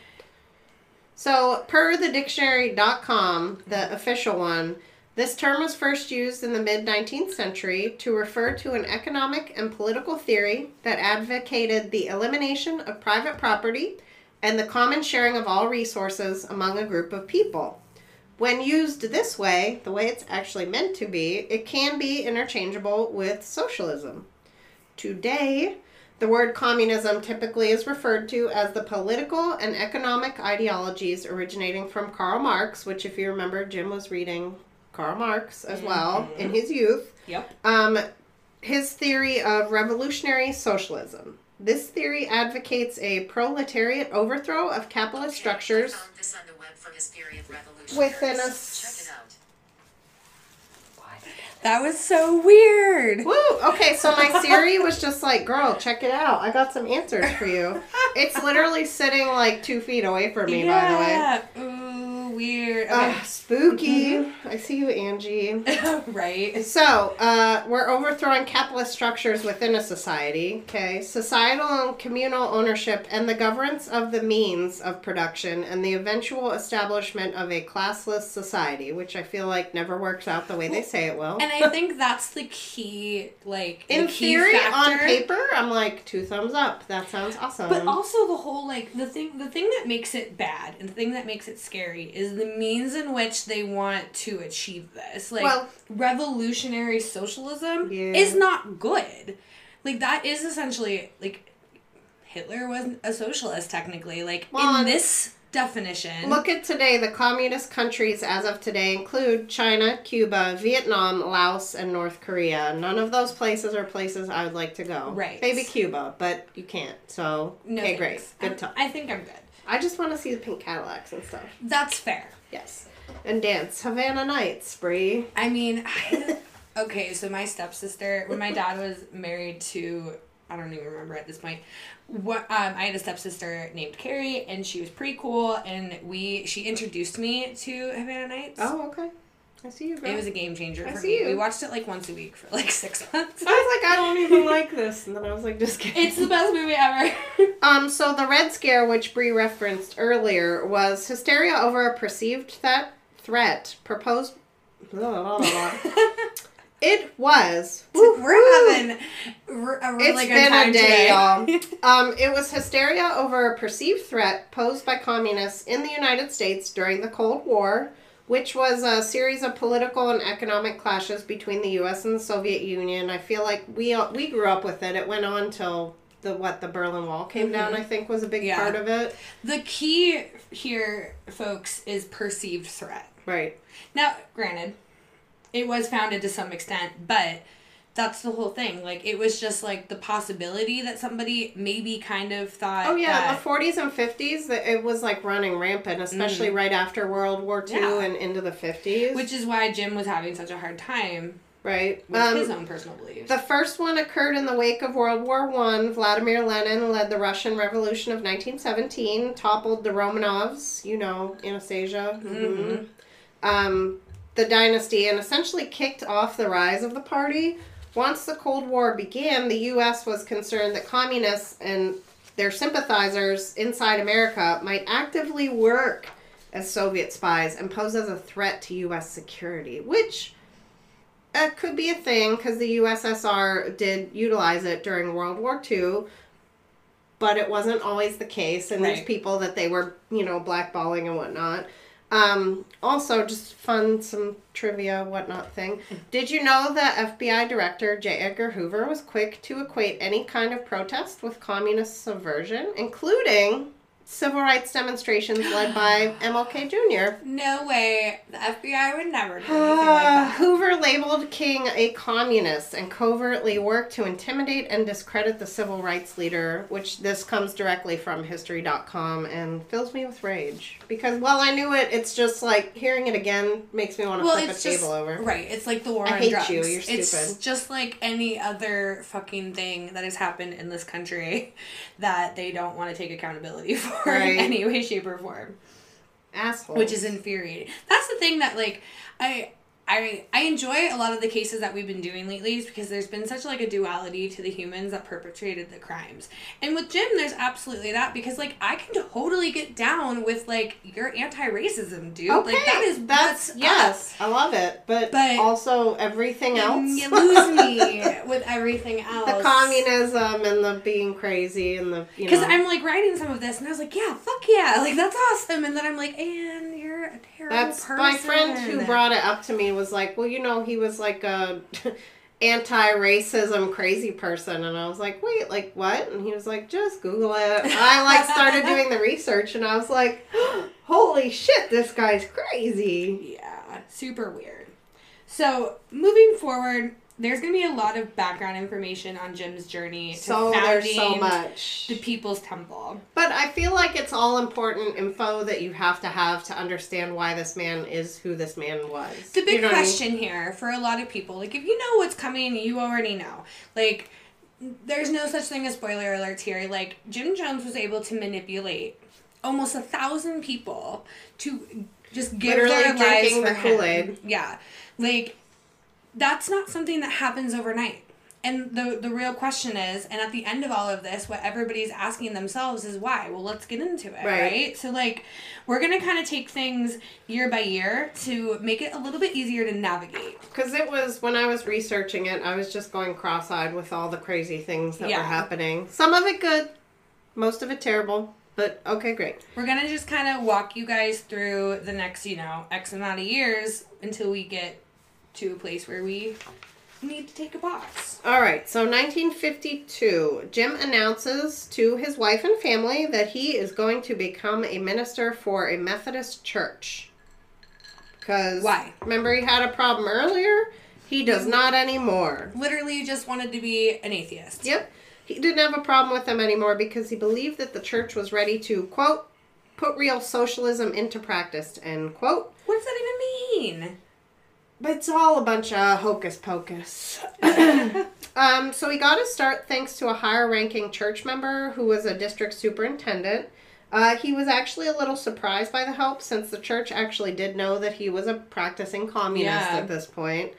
S2: So, per the dictionary.com, the official one, this term was first used in the mid 19th century to refer to an economic and political theory that advocated the elimination of private property and the common sharing of all resources among a group of people. When used this way, the way it's actually meant to be, it can be interchangeable with socialism. Today, the word communism typically is referred to as the political and economic ideologies originating from Karl Marx, which, if you remember, Jim was reading Karl Marx as well in his youth.
S1: yep
S2: Um, his theory of revolutionary socialism. This theory advocates a proletariat overthrow of capitalist structures
S3: I found this on the web from his theory of revolution.
S2: within a
S3: Check
S2: s-
S3: it out.
S1: that was so weird
S2: Woo! Okay, so my Siri was just like, girl, check it out. I got some answers for you. It's literally sitting like two feet away from me, by the way.
S1: yeah weird okay.
S2: Ah, spooky. I see you, Angie.
S1: right
S2: So, uh, we're overthrowing capitalist structures within a society, okay? Societal and communal ownership and the governance of the means of production and the eventual establishment of a classless society, which I feel like never works out the way they say it will.
S1: And I think that's the key, like
S2: In
S1: the key
S2: theory,
S1: factor.
S2: on paper, I'm like two thumbs up. That sounds awesome.
S1: But also the whole like the thing the thing that makes it bad and the thing that makes it scary is the means in which they want to achieve this. Like
S2: Well-
S1: revolutionary socialism
S2: Yeah.
S1: is not good. Like that is essentially like Hitler was a socialist technically. Like
S2: Well,
S1: in this definition.
S2: Look at today. The communist countries as of today include China, Cuba, Vietnam, Laos, and North Korea. None of those places are places I would like to go.
S1: Right.
S2: Maybe Cuba, but you can't. So,
S1: no
S2: okay,
S1: thanks.
S2: great. Good talk.
S1: I think I'm good.
S2: I just want to see the pink Cadillacs and stuff.
S1: That's fair.
S2: Yes. And dance Havana Nights, Bree.
S1: I mean, I, okay, so my stepsister, when my dad was married to, I don't even remember at this point, what um, I had a stepsister named Carrie, and she was pretty cool, and we she introduced me to Havana Nights.
S2: Oh, okay. I see you, girl.
S1: It was a game changer
S2: I
S1: for
S2: see
S1: me.
S2: you.
S1: We watched it like once a week for like six months.
S2: I was like, I don't even like this, and then I was like, just kidding.
S1: it's the best movie ever.
S2: Um, so the Red Scare, which Bree referenced earlier, was hysteria over a perceived threat. Threat proposed. blah, blah, blah, blah. it was.
S1: We're having a really
S2: It's
S1: good
S2: been
S1: time
S2: a day, y'all. Um, it was hysteria over a perceived threat posed by communists in the United States during the Cold War, which was a series of political and economic clashes between the U.S. and the Soviet Union. I feel like we we grew up with it. It went on till the what the Berlin Wall came down. I think was a big
S1: Mm-hmm. Yeah.
S2: part of it.
S1: The key here, folks, is perceived threat.
S2: Right.
S1: Now, granted, it was founded to some extent, but that's the whole thing. Like, it was just like the possibility that somebody maybe kind of thought.
S2: Oh yeah,
S1: that,
S2: the forties and fifties, it was like running rampant, especially right after World War II
S1: Mm-hmm. Yeah.
S2: and into the fifties.
S1: which is why Jim was having such a hard time
S2: right.
S1: with
S2: Um,
S1: his own personal beliefs.
S2: The first one occurred in the wake of World War One. Vladimir Lenin led the Russian Revolution of 1917, toppled the Romanovs, you know, Anastasia, mhm. um, the dynasty, and essentially kicked off the rise of the party. Once the Cold War began, the U.S. was concerned that communists and their sympathizers inside America might actively work as Soviet spies and pose as a threat to U.S. security, which it could be a thing because the USSR did utilize it during World War II, but it wasn't always the case. And there's people that they were, you know, blackballing and whatnot. Um, also, just fun, some trivia, whatnot thing. Did you know that FBI Director J. Edgar Hoover was quick to equate any kind of protest with communist subversion, including civil rights demonstrations led by MLK Jr.?
S1: no way. The FBI would never do anything like ah, that.
S2: Hoover labeled King a communist and covertly worked to intimidate and discredit the civil rights leader, which this comes directly from history.com and fills me with rage. Because while I knew it, it's just like hearing it again makes me want to
S1: Well,
S2: flip a
S1: it's
S2: table over.
S1: right. It's like the war
S2: I
S1: on
S2: hate
S1: drugs.
S2: you, you're stupid.
S1: It's just like any other fucking thing that has happened in this country that they don't want to take accountability for
S2: Right.
S1: in any way, shape, or form.
S2: Asshole.
S1: which is infuriating. That's the thing that like I I I enjoy a lot of the cases that we've been doing lately is because there's been such like a duality to the humans that perpetrated the crimes. And with Jim there's absolutely that because like I can totally get down with like your anti-racism, dude.
S2: Okay,
S1: Like that is
S2: that's yes, I love it, but,
S1: But-
S2: also everything else.
S1: You lose me with everything else.
S2: the communism and the being crazy and the you know. Because.
S1: I'm like writing some of this, and I was like, "Yeah, fuck yeah, like that's awesome." And then I'm like, "And you're a terrible
S2: That's
S1: person."
S2: my friend who brought it up to me was like, well, you know, he was like a anti-racism crazy person, and I was like, wait, like what? And he was like, just Google it. I like started doing the research, and I was like, holy shit, this guy's crazy.
S1: Yeah, super weird. So moving forward, there's gonna be a lot of background information on Jim's journey to
S2: So there's so
S1: founding
S2: much.
S1: the People's Temple.
S2: But I feel like it's all important info that you have to have to understand why this man is who this man was.
S1: The big
S2: You know what I mean?
S1: question here for a lot of people, like if you know what's coming, you already know. Like there's no such thing as spoiler alerts here. Like Jim Jones was able to manipulate almost a thousand people to just give
S2: Literally
S1: their lives for
S2: the. Kool-Aid.
S1: Yeah, like that's not something that happens overnight. And the the real question is, and at the end of all of this, what everybody's asking themselves is why. Well, let's get into it,
S2: Right.
S1: right? So like, we're gonna kind of take things year by year to make it a little bit easier to navigate.
S2: Because it was when I was researching it, I was just going cross-eyed with all the crazy things that
S1: Yeah.
S2: were happening. Some of it good, most of it terrible. But okay, great.
S1: We're gonna just kind of walk you guys through the next, you know, X amount of years until we get to a place where we need to take a box.
S2: All right, so 1952, Jim announces to his wife and family that he is going to become a minister for a Methodist church. Because
S1: Why?
S2: Remember, he had a problem earlier. He does mm-hmm. not anymore.
S1: Literally, just wanted to be an atheist.
S2: Yep. He didn't have a problem with them anymore because he believed that the church was ready to, quote, put real socialism into practice, end quote.
S1: What does that even mean?
S2: But it's all a bunch of hocus pocus. um, so he got his start thanks to a higher ranking church member who was a district superintendent. Uh, he was actually a little surprised by the help since the church actually did know that he was a practicing communist
S1: Yeah.
S2: at this point.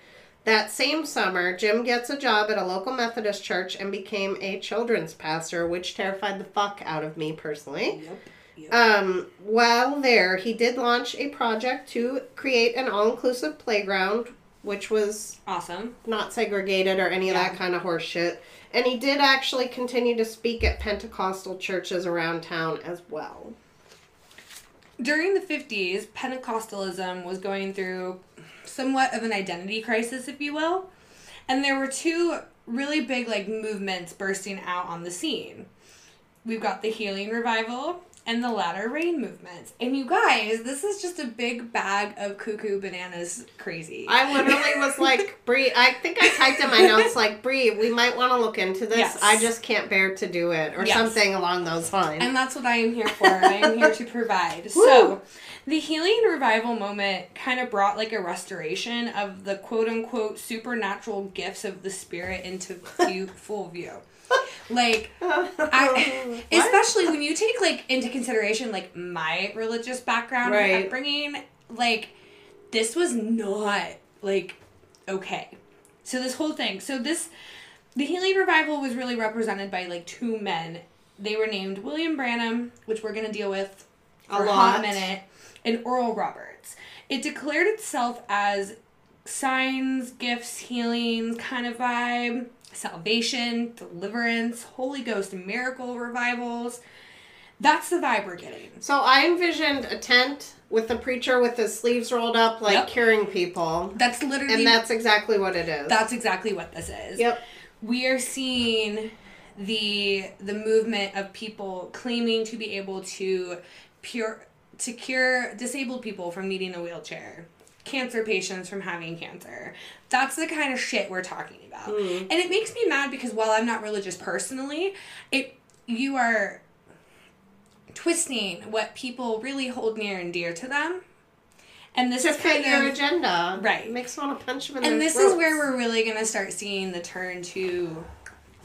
S2: That same summer, Jim gets a job at a local Methodist church and became a children's pastor, which terrified the fuck out of me personally.
S1: Yep. Yep.
S2: Um, while there, he did launch a project to create an all inclusive playground, which was
S1: awesome.
S2: not segregated or any of that kind of horse shit. And he did actually continue to speak at Pentecostal churches around town as well.
S1: During the 50s, Pentecostalism was going through somewhat of an identity crisis, if you will. And there were two really big like movements bursting out on the scene. We've got the healing revival and the latter rain movements. And you guys, this is just a big bag of cuckoo bananas crazy.
S2: I literally was like, Bree, I think I typed in my notes like, Bree, we might want to look into this.
S1: Yes.
S2: I just can't bear to do it, or
S1: Yes.
S2: something along those lines.
S1: And that's what I am here for. I am here to provide. So, the healing revival moment kind of brought like a restoration of the quote unquote supernatural gifts of the spirit into full view. Like, I, especially when you take like into consideration like my religious background
S2: Right.
S1: and upbringing, like this was not like okay. So this whole thing, so this the healing revival was really represented by like two men. They were named William Branham, which we're gonna deal with
S2: A
S1: for a,
S2: lot.
S1: hot minute, and Oral Roberts. It declared itself as signs, gifts, healings kind of vibe, salvation, deliverance, Holy Ghost miracle revivals. That's the vibe we're getting.
S2: So I envisioned a tent with the preacher with his sleeves rolled up, like
S1: Yep.
S2: curing people.
S1: That's literally
S2: And that's exactly what it is.
S1: that's exactly what this is.
S2: Yep.
S1: we are seeing the the movement of people claiming to be able to pure to cure disabled people from needing a wheelchair cancer patients from having cancer that's the kind of shit we're talking about hmm. and it makes me mad because while i'm not religious personally it you are twisting what people really hold near and dear to them and this
S2: To
S1: is
S2: fit
S1: kind
S2: your
S1: of
S2: agenda.
S1: Right.
S2: Makes me want to punch him in
S1: and this
S2: throat.
S1: is where we're really gonna start seeing the turn to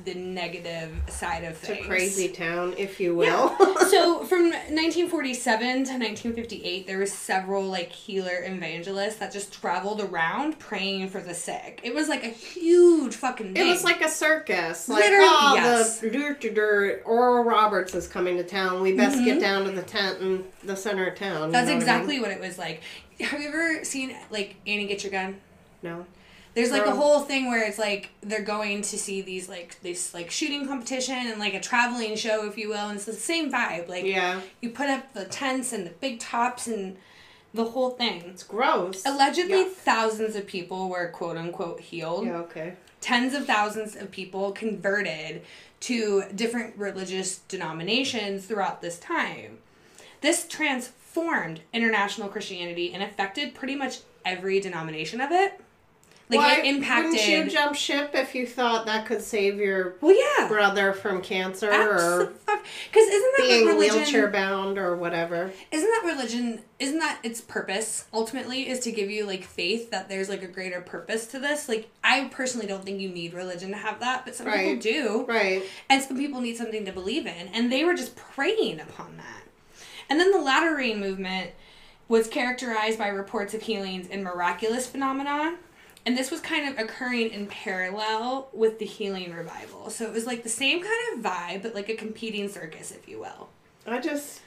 S1: the negative side of things.
S2: crazy town, if you will.
S1: Yeah. so from 1947 to 1958, there were several like healer evangelists that just traveled around praying for the sick. It was like a huge fucking thing.
S2: It was like a circus. Like,
S1: Literally,
S2: oh,
S1: yes.
S2: the dur- dur- dur- Oral Roberts is coming to town. We best get down to the tent in the center of town. you
S1: Mm-hmm. That's
S2: what I
S1: exactly
S2: mean?
S1: what it was like. Have you ever seen like Annie Get Your Gun?
S2: No.
S1: There's like a whole thing where it's like they're going to see these like this like shooting competition and like a traveling show, if you will, and it's the same vibe. Like
S2: Yeah.
S1: you put up the tents and the big tops and the whole thing.
S2: It's gross.
S1: Allegedly,
S2: Yeah.
S1: thousands of people were quote unquote healed.
S2: Yeah, okay.
S1: Tens of thousands of people converted to different religious denominations throughout this time. This transformed international Christianity and affected pretty much every denomination of it. Like
S2: Why
S1: it impacted.
S2: Wouldn't you jump ship if you thought that could save your
S1: well, yeah.
S2: brother from cancer or
S1: Because isn't that
S2: being
S1: religion?
S2: wheelchair bound or whatever?
S1: Isn't that religion? Isn't that its purpose ultimately is to give you like faith that there's like a greater purpose to this? Like I personally don't think you need religion to have that, but some
S2: Right.
S1: people do,
S2: Right.
S1: and some people need something to believe in, and they were just preying upon that. And then the latter rain movement was characterized by reports of healings and miraculous phenomena. And this was kind of occurring in parallel with the healing revival. So it was like the same kind of vibe, but like a competing circus, if you will.
S2: I just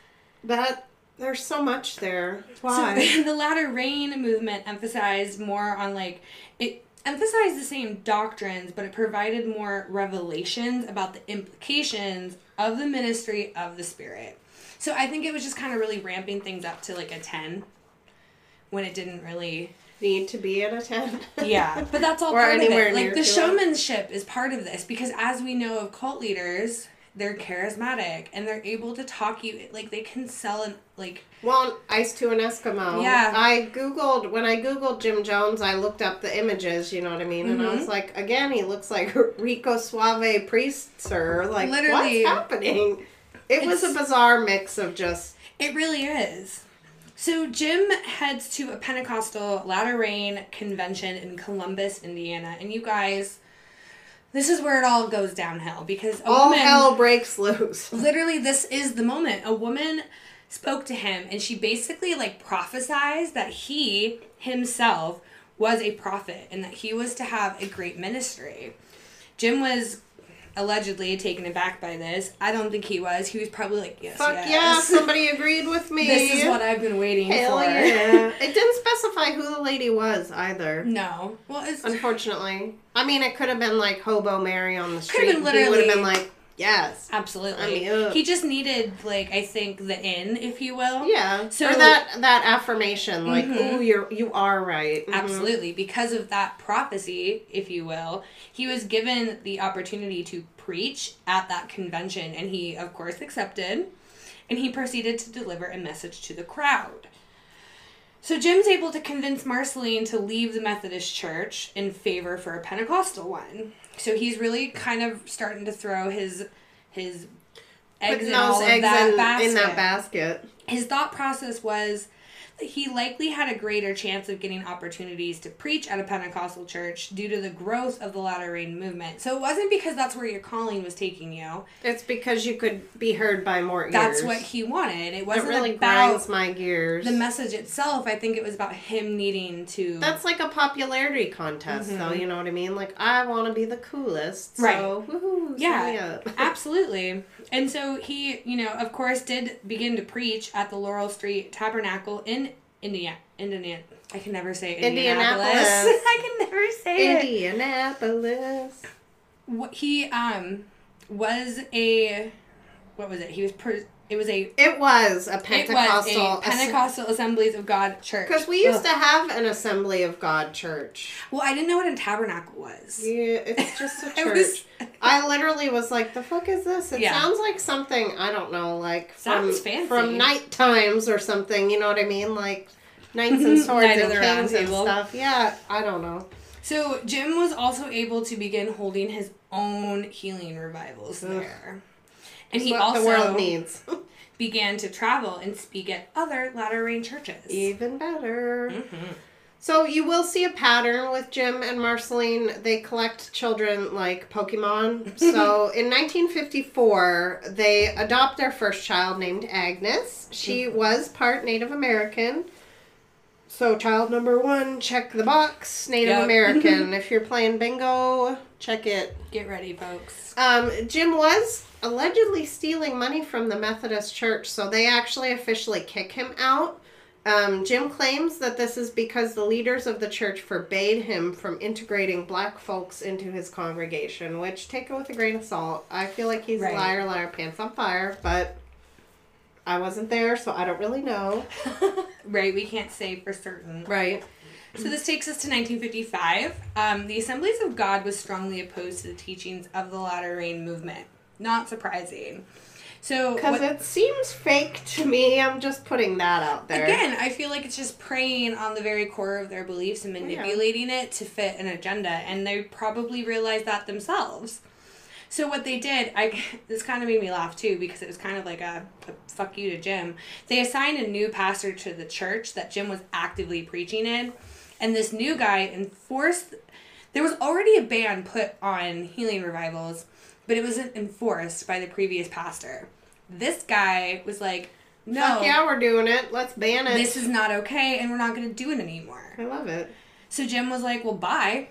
S2: that there's so much there. Why?
S1: So the latter rain movement emphasized more on like it emphasized the same doctrines, but it provided more revelations about the implications of the ministry of the Spirit. So I think it was just kind of really ramping things up to like a ten when it didn't really
S2: Need to be at a tent.
S1: yeah, but that's all part of it. Like the showmanship is part of this because as we know of cult leaders, they're charismatic and they're able to talk you like they can sell and like
S2: Well, ice to an Eskimo.
S1: Yeah.
S2: I googled when I googled Jim Jones. I looked up the images. You know what I mean? And I
S1: Mm-hmm.
S2: was like, again, he looks like Rico Suave priest, sir. Like,
S1: Literally.
S2: what's happening? It was a bizarre mix of just
S1: It really is. So Jim heads to a Pentecostal latter rain convention in Columbus, Indiana, and you guys, this is where it all goes downhill because a
S2: All
S1: woman,
S2: hell breaks loose.
S1: literally this is the moment. A woman spoke to him and she basically like prophesied that he himself was a prophet and that he was to have a great ministry. Jim was allegedly taken aback by this i don't think he was he was probably like yes
S2: Fuck
S1: yes.
S2: yeah, somebody agreed with me.
S1: this is what i've been waiting
S2: Hell
S1: for
S2: yeah. it didn't specify who the lady was either.
S1: no well it's
S2: Unfortunately. I mean, it could have been like Hobo Mary on the street.
S1: been
S2: He would have been like, yes.
S1: absolutely
S2: I mean,
S1: he just needed like i think the in if you will
S2: Yeah.
S1: So-
S2: or that that affirmation, like,
S1: Mhm.
S2: "Ooh, you're you are right." Mhm.
S1: Absolutely. Because of that prophecy, if you will, he was given the opportunity to preach at that convention, and he, of course, accepted. And he proceeded to deliver a message to the crowd. So Jim's able to convince Marceline to leave the Methodist church in favor for a Pentecostal one. So he's really kind of starting to throw his his eggs
S2: Putting
S1: in all
S2: those
S1: of
S2: eggs
S1: that
S2: in,
S1: basket
S2: in that basket.
S1: his thought process was he likely had a greater chance of getting opportunities to preach at a Pentecostal church due to the growth of the latter rain movement. So it wasn't because that's where your calling was taking you.
S2: It's because you could be heard by more ears.
S1: That's what he wanted. It
S2: It
S1: wasn't
S2: really
S1: about
S2: grinds my gears.
S1: the message itself. I think it was about him needing to
S2: That's like a popularity contest, though. You know what I mean? Like, I want to be the coolest. So,
S1: Mm-hmm. Right.
S2: woohoo, sign me
S1: Yeah, absolutely. And so he, you know, of course, did begin to preach at the Laurel Street Tabernacle in India. Indiana. I can never say Indianapolis.
S2: Indianapolis.
S1: I can never say it.
S2: Indianapolis.
S1: What he um was a what was it? He was per, it was a
S2: It was a
S1: it was
S2: Pentecostal.
S1: a Pentecostal Assemblies of God church.
S2: Because we used
S1: Ugh.
S2: to have an Assembly of God church.
S1: Well, I didn't know what a tabernacle was.
S2: Yeah, it's just a
S1: I
S2: church.
S1: was-
S2: I literally was like, "The fuck is this?" It
S1: Yeah.
S2: sounds like something I don't know, like from
S1: fancy.
S2: from night times or something. You know what I mean? Like knights and swords
S1: Night of
S2: and
S1: the Round
S2: kings and
S1: Table.
S2: stuff. Yeah, I don't know.
S1: So Jim was also able to begin holding his own healing revivals
S2: Ugh.
S1: there. And he
S2: what
S1: also
S2: the world needs.
S1: began to travel and speak at other latter rain churches.
S2: Even better.
S1: Mhm.
S2: So you will see a pattern with Jim and Marceline. They collect children like Pokemon. So in 1954, they adopt their first child named Agnes. She was part Native American. So child number one, check the box. Native
S1: Yep.
S2: American. if you're playing bingo, check it.
S1: Get ready, folks.
S2: Um, Jim was allegedly stealing money from the Methodist Church, so they actually officially kick him out. Um, Jim claims that this is because the leaders of the church forbade him from integrating black folks into his congregation, which take it with a grain of salt. I feel like he's
S1: Right.
S2: a liar, liar, pants on fire, but I wasn't there, so I don't really know.
S1: right, we can't say for certain.
S2: Right.
S1: So this takes us to 1955. Um, the Assemblies of God was strongly opposed to the teachings of the Latter Rain movement. Not surprising. So
S2: Because it seems fake to me. I'm just putting that out there.
S1: again, I feel like it's just preying on the very core of their beliefs and manipulating it to fit an agenda, and they probably realized that themselves. So what they did, I this kind of made me laugh too because it was kind of like a, a fuck you to Jim. They assigned a new pastor to the church that Jim was actively preaching in, and this new guy enforced. There was already a ban put on healing revivals, but it wasn't enforced by the previous pastor. This guy was like, "No,
S2: Fuck yeah, we're doing it. Let's ban it.
S1: this is not okay, and we're not going to do it anymore."
S2: I love it.
S1: So Jim was like, "Well, bye,"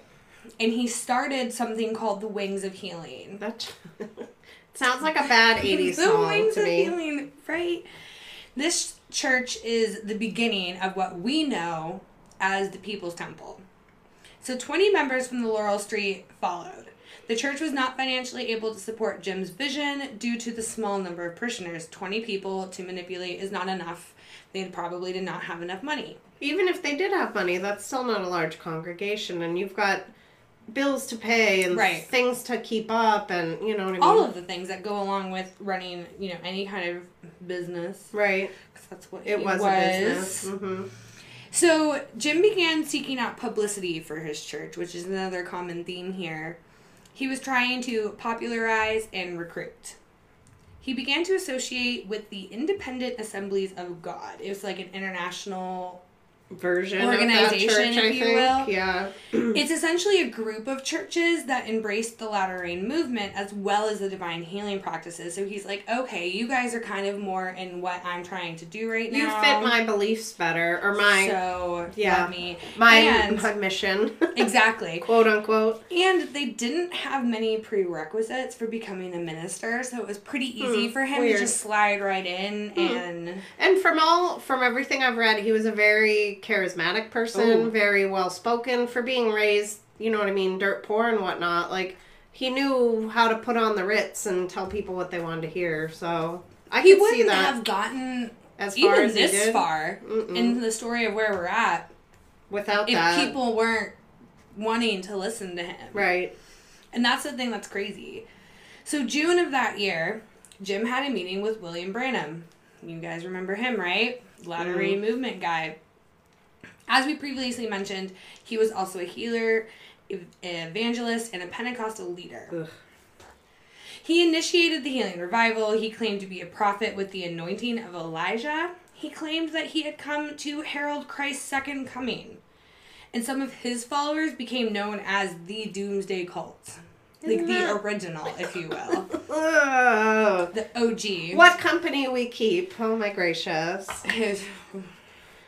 S1: and he started something called the Wings of Healing.
S2: That sounds like a bad 80s
S1: the
S2: song
S1: Wings
S2: to
S1: of
S2: me.
S1: Healing, right? This church is the beginning of what we know as the People's Temple. So 20 members from the Laurel Street followed. The church was not financially able to support Jim's vision due to the small number of parishioners. 20 people to manipulate is not enough. They probably did not have enough money.
S2: Even if they did have money, that's still not a large congregation, and you've got bills to pay and
S1: Right.
S2: things to keep up, and you know what I mean.
S1: all of the things that go along with running, you know, any kind of business.
S2: right.
S1: 'Cause that's what
S2: It was, a business. hmm
S1: So Jim began seeking out publicity for his church, which is another common theme here. He was trying to popularize and recruit. He began to associate with the Independent Assemblies of God. It was like an international
S2: version of
S1: Organization,
S2: church,
S1: if you will.
S2: Yeah.
S1: It's essentially a group of churches that embraced the latter rain movement as well as the divine healing practices. So he's like, okay, you guys are kind of more in what I'm trying to do right now.
S2: You fit my beliefs better, or my
S1: so
S2: yeah,
S1: me
S2: my,
S1: and
S2: my mission,
S1: exactly.
S2: quote unquote.
S1: And they didn't have many prerequisites for becoming a minister, so it was pretty easy
S2: Hmm,
S1: for him
S2: weird.
S1: to just slide right in and
S2: And from all from everything I've read, he was a very charismatic person,
S1: Ooh.
S2: very well spoken for being raised, you know what I mean, dirt poor and whatnot. Like he knew how to put on the ritz and tell people what they wanted to hear. So I
S1: he
S2: could see
S1: wouldn't
S2: that
S1: have gotten
S2: as far
S1: even
S2: as he
S1: this
S2: did
S1: far
S2: Mm-mm.
S1: in the story of where we're at
S2: without
S1: if
S2: that.
S1: people weren't wanting to listen to him.
S2: right.
S1: And that's the thing that's crazy. So June of that year, Jim had a meeting with William Branham. You guys remember him, right? Latter
S2: Mm.
S1: Movement guy. As we previously mentioned, he was also a healer, evangelist, and a Pentecostal leader.
S2: Ugh.
S1: He initiated the healing revival. He claimed to be a prophet with the anointing of Elijah. He claimed that he had come to herald Christ's second coming. And some of his followers became known as the Doomsday Cult. Like the original, if you will. The OG.
S2: What company we keep? Oh my gracious.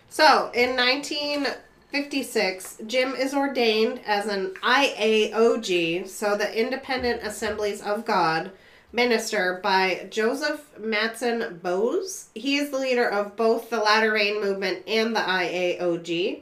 S2: So, in 1956, Jim is ordained as an IAOG, so the Independent Assemblies of God, minister by Joseph Mattsson-Boze. He is the leader of both the Latter Rain movement and the IAOG.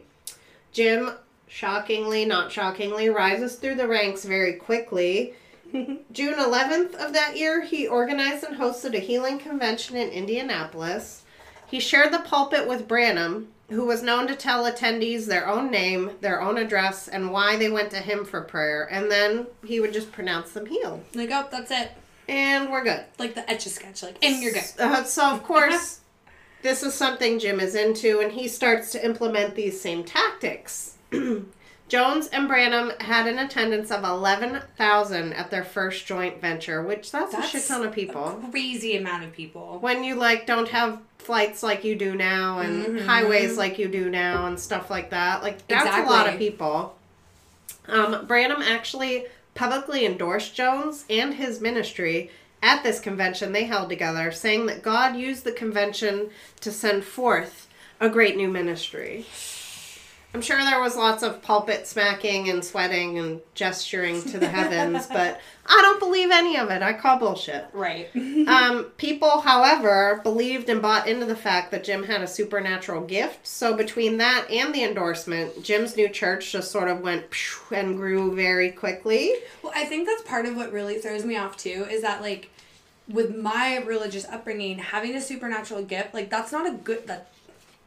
S2: Jim, shockingly, not shockingly, rises through the ranks very quickly. June 11th of that year, he organized and hosted a healing convention in Indianapolis. He shared the pulpit with Branham, who was known to tell attendees their own name, their own address, and why they went to him for prayer. And then he would just pronounce them healed.
S1: like, oh, that's it.
S2: And we're good.
S1: Like the etch a sketch, like, and you're good.
S2: Uh, so, of course, this is something Jim is into, and he starts to implement these same tactics. Jones and Branham had an attendance of 11,000 at their first joint venture, which that's, a shit ton of people.
S1: A crazy amount of people.
S2: when you like don't have flights like you do now and
S1: Mhm.
S2: highways like you do now and stuff like that like that's a lot of people um, branham actually publicly endorsed jones and his ministry at this convention they held together saying that god used the convention to send forth a great new ministry I'm sure there was lots of pulpit smacking and sweating and gesturing to the heavens, but I don't believe any of it. I call bullshit.
S1: Right.
S2: Um, people, however, believed and bought into the fact that Jim had a supernatural gift. So between that and the endorsement, Jim's new church just sort of went and grew very quickly.
S1: Well, I think that's part of what really throws me off too is that like with my religious upbringing, having a supernatural gift, like that's not a good that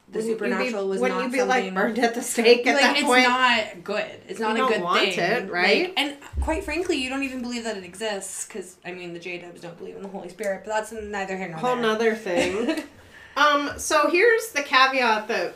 S1: the
S2: Wouldn't you be-
S1: supernatural was
S2: Wouldn't
S1: not
S2: you be like burned at the stake at
S1: like
S2: that
S1: it's
S2: point?
S1: not good. It's not
S2: You
S1: a good thing,
S2: it, right?
S1: Like, and quite frankly, you don't even believe that it exists because I mean the J Dubs don't believe in the Holy Spirit, but that's neither here nor
S2: whole
S1: there.
S2: nother thing. um, so here's the caveat that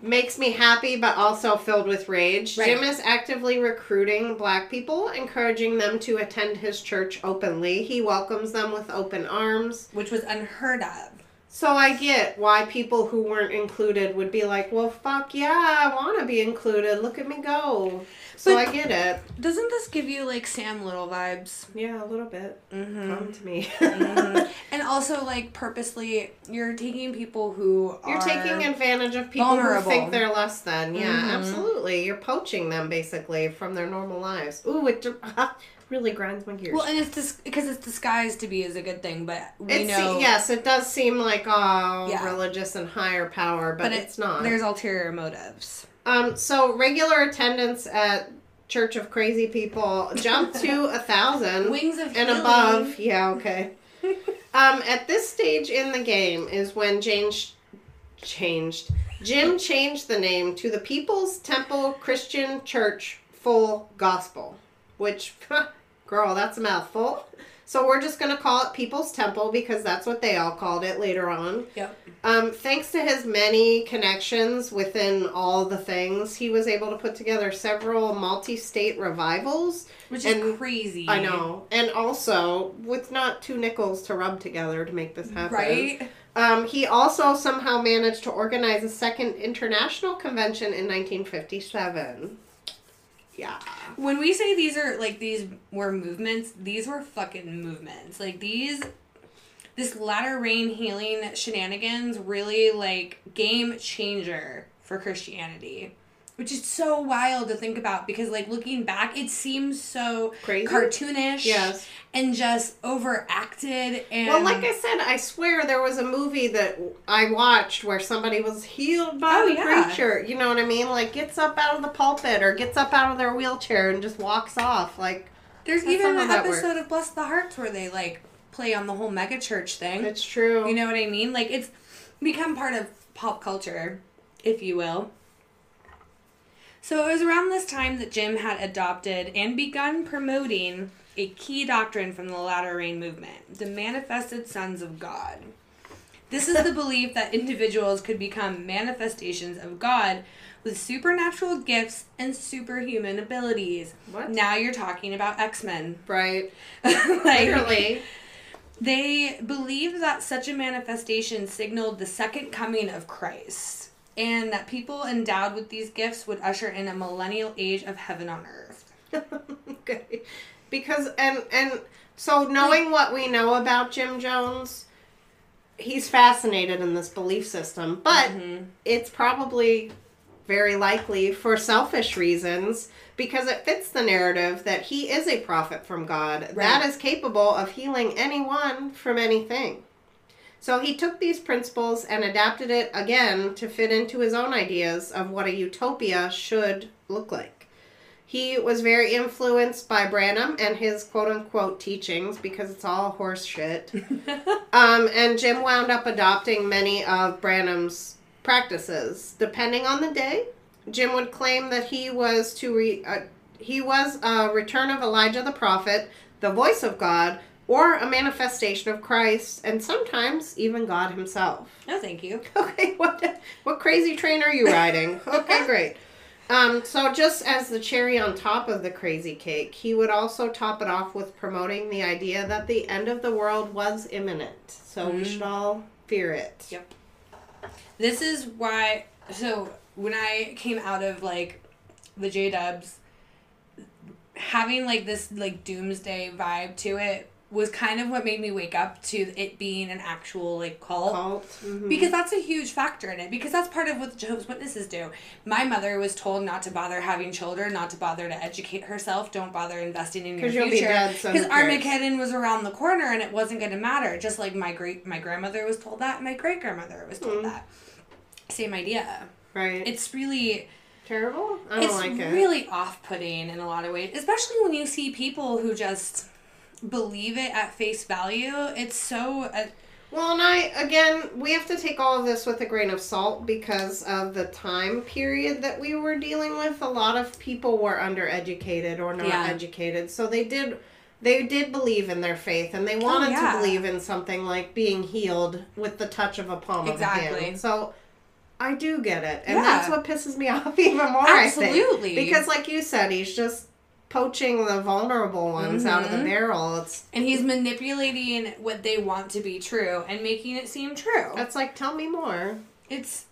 S2: makes me happy but also filled with rage.
S1: Right.
S2: Jim is actively recruiting black people, encouraging them to attend his church openly. He welcomes them with open arms.
S1: which was unheard of.
S2: So I get why people who weren't included would be like, "Well, fuck yeah, I want to be included. Look at me go." So
S1: But-
S2: I get it.
S1: Doesn't this give you like Sam Little vibes?
S2: Yeah, a little bit.
S1: Mm-hmm.
S2: Come to me.
S1: and also like purposely, you're taking people who
S2: You're
S1: are
S2: taking advantage of people
S1: vulnerable.
S2: who think they're less than. Yeah,
S1: Mhm.
S2: absolutely. You're poaching them basically from their normal lives. Ooh, it really grinds my gears.
S1: Well, and it's dis- because it's disguised to be is a good thing, but we
S2: It's,
S1: know
S2: yes, it does seem like oh,
S1: Yeah.
S2: religious and higher power, but,
S1: but it-
S2: it's not.
S1: There's ulterior motives.
S2: Um, so regular attendance at Church of Crazy People jumped to a thousand
S1: Wings of
S2: and
S1: Healing.
S2: above. Yeah, okay. um, at this stage in the game is when James changed. Jim changed the name to the People's Temple Christian Church Full Gospel, which, girl, that's a mouthful. So we're just gonna call it People's Temple because that's what they all called it later on.
S1: Yep.
S2: Um, thanks to his many connections within all the things, he was able to put together several multi-state revivals.
S1: Which is
S2: And
S1: crazy.
S2: I know, and also with not two nickels to rub together to make this happen.
S1: Right?
S2: Um, he also somehow managed to organize a second international convention in 1957. Yeah.
S1: When we say these are like these were movements, these were fucking movements. Like these this latter rain healing shenanigans really like game changer for Christianity. Which is so wild to think about because like looking back, it seems so
S2: Crazy?
S1: cartoonish
S2: Yes.
S1: and just overacted and
S2: Well, like I said, I swear there was a movie that I watched where somebody was healed by
S1: Oh,
S2: the
S1: yeah.
S2: preacher. You know what I mean? Like gets up out of the pulpit or gets up out of their wheelchair and just walks off. Like
S1: There's even an episode
S2: works.
S1: of Bless the Harts where they like play on the whole mega church thing.
S2: it's true.
S1: You know what I mean? Like it's become part of pop culture, if you will. So it was around this time that Jim had adopted and begun promoting a key doctrine from the Latter Rain movement, the manifested sons of God. This is the belief that individuals could become manifestations of God with supernatural gifts and superhuman abilities.
S2: What?
S1: Now you're talking about X-Men.
S2: right.
S1: like,
S2: Literally.
S1: they believed that such a manifestation signaled the second coming of Christ, and that people endowed with these gifts would usher in a millennial age of heaven on earth.
S2: okay. Because and and so knowing what we know about Jim Jones, he's fascinated in this belief system, but
S1: Mm-hmm.
S2: it's probably very likely for selfish reasons because it fits the narrative that he is a prophet from God that
S1: Right.
S2: is capable of healing anyone from anything. So he took these principles and adapted it again to fit into his own ideas of what a utopia should look like. He was very influenced by Branham and his quote unquote teachings because it's all horse shit. um, and Jim wound up adopting many of Branham's practices. Depending on the day, Jim would claim that he was to re, uh, he was a return of Elijah the prophet, the voice of God, or a manifestation of Christ, and sometimes even God himself.
S1: No, thank you.
S2: Okay, what what crazy train are you riding? Okay, great. Um, so just as the cherry on top of the crazy cake, he would also top it off with promoting the idea that the end of the world was imminent. So we should all fear it.
S1: Yep. This is why. So when I came out of like the J Dubs, having like this like doomsday vibe to it was kind of what made me wake up to it being an actual like cult.
S2: Cult. mhm.
S1: Because that's a huge factor in it. Because that's part of what the Jehovah's Witnesses do. My mother was told not to bother having children, not to bother to educate herself, don't bother investing in your
S2: you'll
S1: future.
S2: so
S1: Because? Armageddon was around the corner and it wasn't going to matter. Just like my great my grandmother was told that, my great grandmother was told
S2: Mm.
S1: that. Same idea.
S2: right.
S1: It's really
S2: terrible. I don't
S1: it's
S2: like it.
S1: really off-putting in a lot of ways, especially when you see people who just believe it at face value. It's so uh,
S2: Well, and I again, we have to take all of this with a grain of salt because of the time period that we were dealing with. A lot of people were undereducated or not
S1: Yeah.
S2: educated, so they did they did believe in their faith and they wanted
S1: yeah.
S2: to believe in something like being healed with the touch of a palm of a
S1: Exactly.
S2: hand. So I do get it, and
S1: Yeah.
S2: that's what pisses me off even more. I think.
S1: Absolutely.
S2: because, like you said, he's just poaching the vulnerable ones out of the
S1: Mhm.
S2: barrel. It's
S1: and he's manipulating what they want to be true and making it seem true.
S2: that's like, tell me more.
S1: it's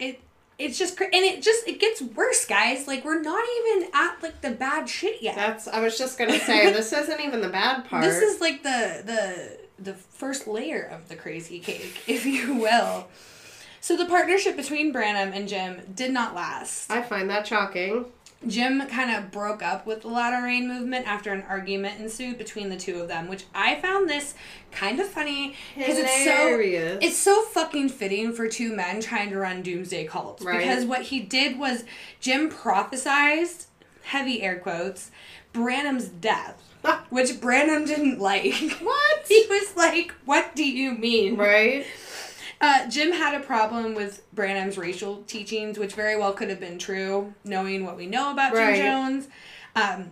S1: it it's just and it just it gets worse guys like we're not even at like the bad shit yet
S2: That's. I was just gonna say this isn't even the bad part.
S1: this is like the the the first layer of the crazy cake if you will so the partnership between branham and jim did not last
S2: I find that shocking.
S1: Jim kind of broke up with the latter rain movement after an argument ensued between the two of them which i found this kind of funny because it's so it's so fucking fitting for two men trying to run doomsday cults
S2: Right.
S1: because what he did was Jim prophesized heavy air quotes Branham's death, which Branham didn't like.
S2: What?
S1: he was like, "What do you mean?"
S2: right.
S1: Uh, Jim had a problem with Branham's racial teachings, which very well could have been true, knowing what we know about
S2: Right.
S1: Jim Jones. Um,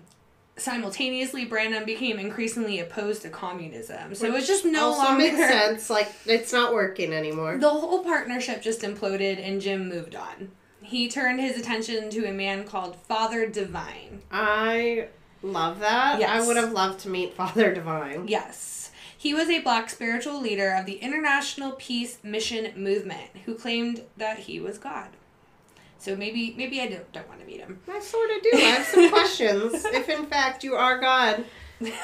S1: simultaneously, Branham became increasingly opposed to communism, so it was just no
S2: also
S1: longer
S2: makes sense. Like it's not working anymore.
S1: the whole partnership just imploded and Jim moved on. He turned his attention to a man called Father Divine.
S2: I love that.
S1: Yes.
S2: I would have loved to meet Father Divine.
S1: Yes. He was a black spiritual leader of the International Peace Mission movement who claimed that he was God. So maybe maybe I don't, don't want to meet him.
S2: I sort of do. I have some questions. If in fact you are God,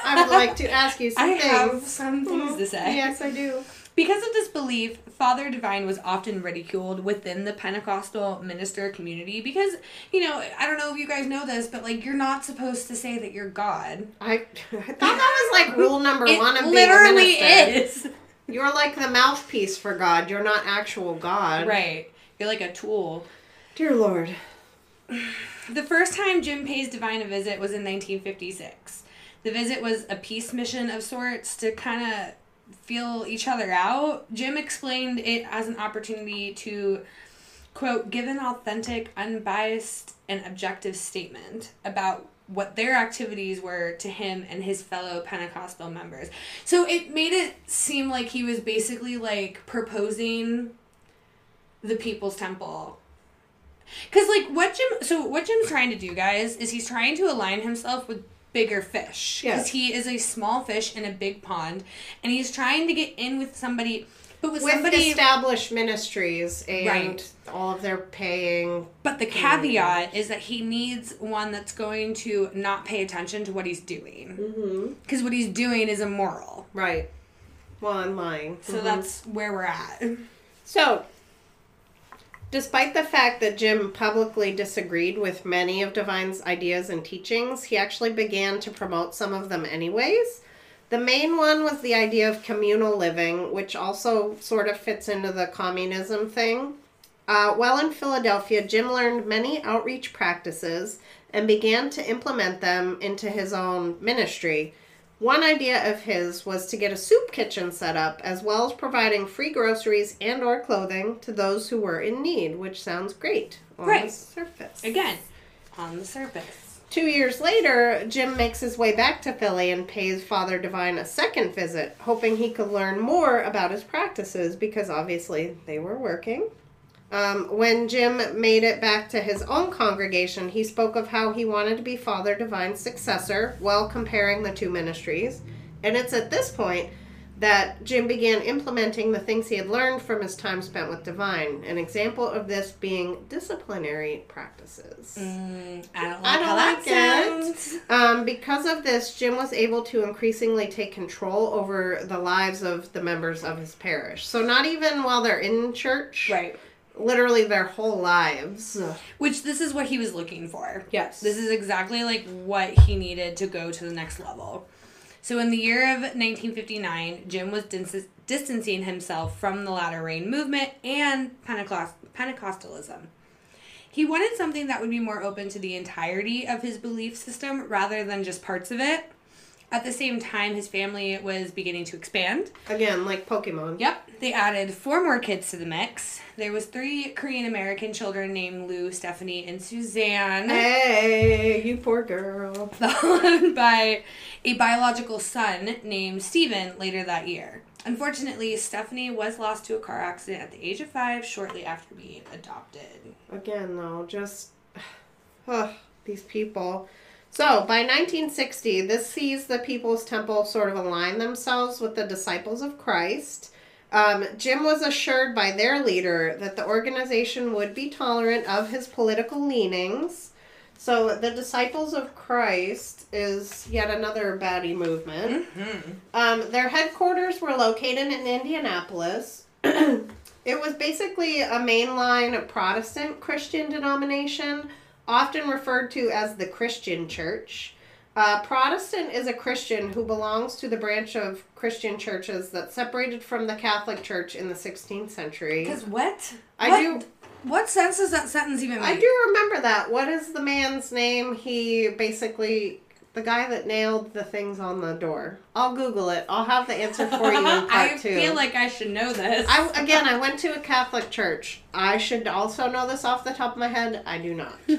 S2: I would like to ask you some
S1: I
S2: things.
S1: have some things to say.
S2: Yes, I do.
S1: Because of this belief, Father Divine was often ridiculed within the Pentecostal minister community because, you know, I don't know if you guys know this, but like you're not supposed to say that you're God.
S2: I, I thought that was like rule number
S1: It
S2: one of being a
S1: literally
S2: minister.
S1: is.
S2: You're like the mouthpiece for God. You're not actual God.
S1: Right. You're like a tool.
S2: Dear Lord.
S1: The first time Jim pays Divine a visit was in 1956. The visit was a peace mission of sorts to kind of feel each other out. Jim explained it as an opportunity to, quote, give an authentic, unbiased, and objective statement about what their activities were to him and his fellow Pentecostal members. So it made it seem like he was basically like proposing the People's Temple Cause like what Jim, so what Jim's trying to do, guys, is he's trying to align himself with bigger fish.
S2: Yes.
S1: Because he is a small fish in a big pond, and he's trying to get in with somebody, but with,
S2: With
S1: somebody.
S2: established ministries and
S1: Right.
S2: all of their paying.
S1: but the caveat is that he needs one that's going to not pay attention to what he's doing,
S2: Mm-hmm.
S1: because what he's doing is immoral.
S2: Right. Well, I'm lying.
S1: So
S2: Mhm.
S1: that's where we're at.
S2: So, despite the fact that Jim publicly disagreed with many of Divine's ideas and teachings, he actually began to promote some of them anyways. The main one was the idea of communal living, which also sort of fits into the communism thing. Uh, while in Philadelphia, Jim learned many outreach practices and began to implement them into his own ministry. One idea of his was to get a soup kitchen set up, as well as providing free groceries and or clothing to those who were in need, which sounds great on
S1: Right.
S2: the surface.
S1: Again, on the surface.
S2: Two years later, Jim makes his way back to Philly and pays Father Divine a second visit, hoping he could learn more about his practices because obviously they were working. Um, when Jim made it back to his own congregation, he spoke of how he wanted to be Father Divine's successor while comparing the two ministries. And it's at this point that Jim began implementing the things he had learned from his time spent with Divine. An example of this being disciplinary practices.
S1: Mm, I don't like
S2: I don't like
S1: that
S2: it. Um, because of this, Jim was able to increasingly take control over the lives of the members of his parish. So not even while they're in church,
S1: Right.
S2: Literally their whole lives.
S1: Which this is what he was looking for.
S2: Yes.
S1: This is exactly like what he needed to go to the next level. So in the year of 1959, Jim was dis- distancing himself from the latter rain movement and Pentecost- Pentecostalism. He wanted something that would be more open to the entirety of his belief system rather than just parts of it. At the same time, his family was beginning to expand.
S2: Again, like Pokemon.
S1: Yep, they added four more kids to the mix. There was three Korean American children named Lew, Stephanie, and Suzanne,
S2: Hey, you poor girl.
S1: followed by a biological son named Stephen later that year. Unfortunately, Stephanie was lost to a car accident at the age of five shortly after being adopted.
S2: Again, though, just ugh, these people. So, by 1960, this sees the People's Temple sort of align themselves with the disciples of Christ. Um, Jim was assured by their leader that the organization would be tolerant of his political leanings. So, the Disciples of Christ is yet another baddie movement. Um, their headquarters were located in Indianapolis. it was basically a mainline Protestant Christian denomination, often referred to as the Christian Church. Uh, Protestant is a Christian who belongs to the branch of Christian churches that separated from the Catholic Church in the 16th century.
S1: Because what?
S2: I
S1: What-
S2: do.
S1: What sense does that sentence even make?
S2: I do remember that. What is the man's name? He basically the guy that nailed the things on the door. I'll Google it. I'll have the answer for you in part
S1: I
S2: two.
S1: feel like I should know this.
S2: I again, I went to a Catholic church. I should also know this off the top of my head. I do not.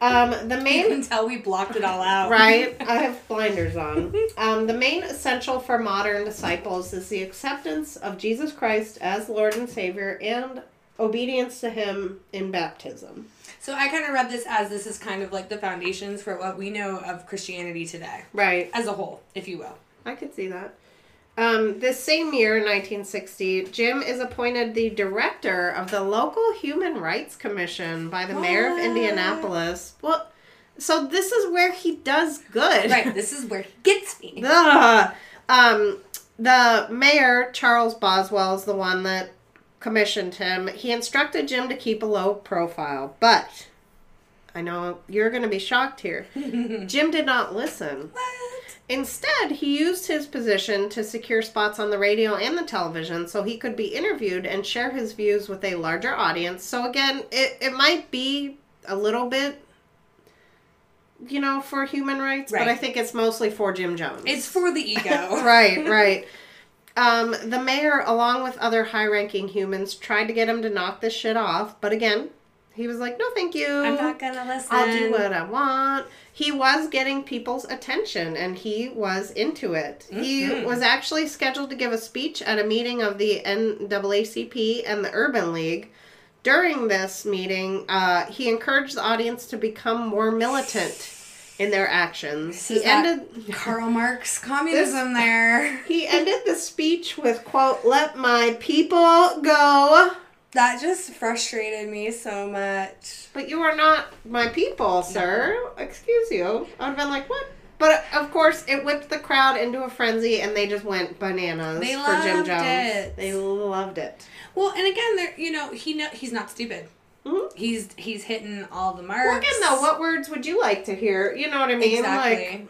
S2: Um, the
S1: you
S2: main
S1: can tell we blocked it all out.
S2: right, I have blinders on. Um, the main essential for modern disciples is the acceptance of Jesus Christ as Lord and Savior and obedience to Him in baptism.
S1: So I kind of read this as this is kind of like the foundations for what we know of Christianity today,
S2: Right.
S1: as a whole, if you will.
S2: I could see that. Um, this same year, 1960, Jim is appointed the director of the local Human Rights Commission by the mayor of Indianapolis. Well, so this is where he does good.
S1: Right, this is where he gets me.
S2: Ugh. Um, the mayor, Charles Boswell, is the one that commissioned him. He instructed Jim to keep a low profile, but I know you're going to be shocked here. Jim did not listen.
S1: What?
S2: Instead, he used his position to secure spots on the radio and the television so he could be interviewed and share his views with a larger audience. So, again, it, it might be a little bit, you know, for human rights, but I think it's mostly for Jim Jones.
S1: It's for the ego.
S2: right, right. Um, the mayor, along with other high ranking humans, tried to get him to knock this shit off, but again, he was like, no, thank you.
S1: I'm not gonna listen.
S2: I'll do what I want. He was getting people's attention and he was into it. He
S1: Mhm.
S2: was actually scheduled to give a speech at a meeting of the NAACP and the Urban League. During this meeting, uh, he encouraged the audience to become more militant in their actions.
S1: This
S2: He ended
S1: Karl Marx communism there.
S2: he ended the speech with quote, "Let my people go."
S1: That just frustrated me so much.
S2: But you are not my people, sir. Excuse you. I would have been like, what? But of course, it whipped the crowd into a frenzy, and they just went bananas
S1: They
S2: for Jim
S1: loved
S2: Jones.
S1: it.
S2: They loved it.
S1: Well, and again, there you know he know he's not stupid.
S2: Mhm.
S1: He's he's hitting all the marks.
S2: Well, again, though, what words would you like to hear? You know what I mean?
S1: exactly?
S2: Like,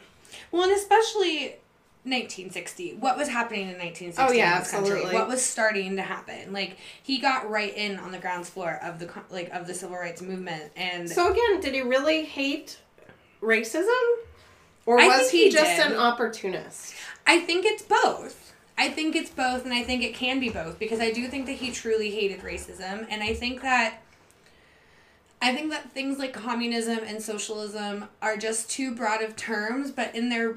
S1: well, and especially 1960. What was happening in 1960
S2: Oh, yeah,
S1: in this country?
S2: absolutely.
S1: What was starting to happen? Like he got right in on the ground floor of the like of the civil rights movement, and
S2: so again, did he really hate racism, or
S1: I
S2: was he,
S1: he
S2: just
S1: did.
S2: an opportunist?
S1: I think it's both. I think it's both, and I think it can be both because I do think that he truly hated racism, and I think that I think that things like communism and socialism are just too broad of terms, but in their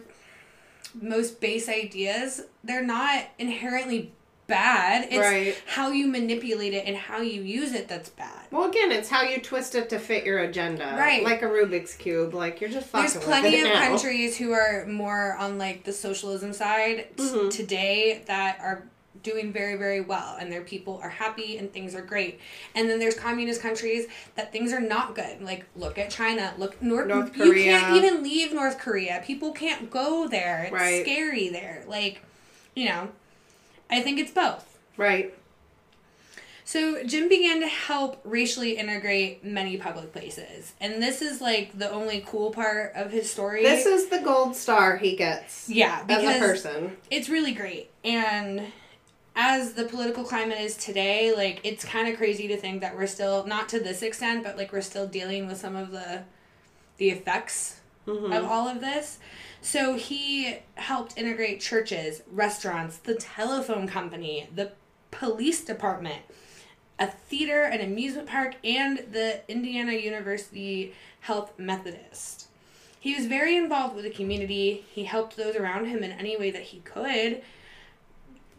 S1: most base ideas, they're not inherently bad. It's
S2: Right.
S1: how you manipulate it and how you use it that's bad.
S2: Well, again, it's how you twist it to fit your agenda,
S1: Right.
S2: Like a Rubik's cube. Like you're just fucking
S1: There's plenty of
S2: now.
S1: countries who are more on like the socialism side t-
S2: Mhm.
S1: today that are doing very very well and their people are happy and things are great. And then there's communist countries that things are not good. Like look at China, look North,
S2: North Korea.
S1: You can't even leave North Korea. People can't go there. It's
S2: Right.
S1: scary there. Like, you know, I think it's both.
S2: Right.
S1: So Jim began to help racially integrate many public places. And this is like the only cool part of his story.
S2: This is the gold star he gets
S1: yeah,
S2: as a person.
S1: it's really great. And as the political climate is today, like it's kind of crazy to think that we're still not to this extent, but like we're still dealing with some of the the effects
S2: Mhm.
S1: of all of this. So he helped integrate churches, restaurants, the telephone company, the police department, a theater, an amusement park, and the Indiana University Health Methodist. He was very involved with the community. He helped those around him in any way that he could.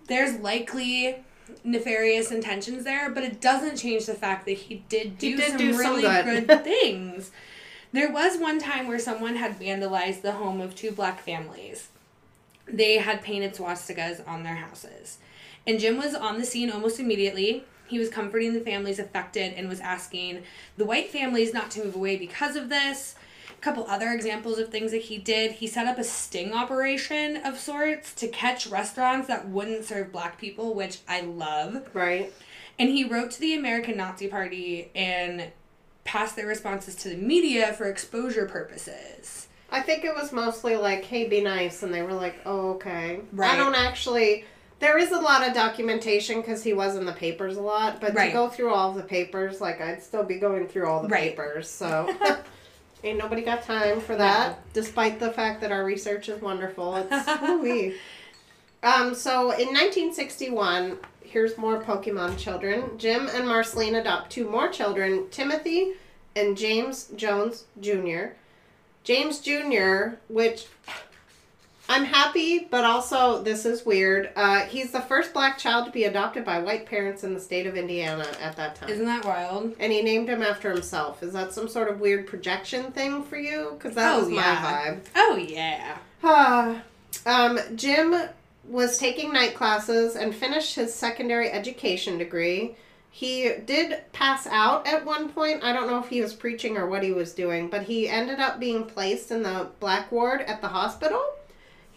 S1: There's likely nefarious intentions there, but it doesn't change the fact that he did do
S2: He did
S1: some
S2: do some
S1: really
S2: good.
S1: good things. There was one time where someone had vandalized the home of two black families. They had painted swastikas on their houses. And Jim was on the scene almost immediately. He was comforting the families affected and was asking the white families not to move away because of this. A couple other examples of things that he did. He set up a sting operation of sorts to catch restaurants that wouldn't serve black people, which I love.
S2: Right.
S1: And he wrote to the American Nazi Party and passed their responses to the media for exposure purposes.
S2: I think it was mostly like, hey, be nice. And they were like, oh, okay.
S1: Right.
S2: I don't actually. There is a lot of documentation because he was in the papers a lot, but to go through all of the papers, like, I'd still be going through all the
S1: Right.
S2: papers. So. Ain't nobody got time for that, despite the fact that our research is wonderful. It's. Um, so in 1961, here's more Pokemon children. Jim and Marceline adopt two more children, Timothy and James Jones Jr. James Jr., which I'm happy, but also this is weird. Uh, he's the first black child to be adopted by white parents in the state of Indiana at that time.
S1: Isn't that wild?
S2: and he named him after himself. Is that some sort of weird projection thing for you? Because that
S1: Oh,
S2: was my vibe.
S1: Oh, yeah.
S2: Ah, um, Jim was taking night classes and finished his secondary education degree. He did pass out at one point. I don't know if he was preaching or what he was doing, but he ended up being placed in the black ward at the hospital.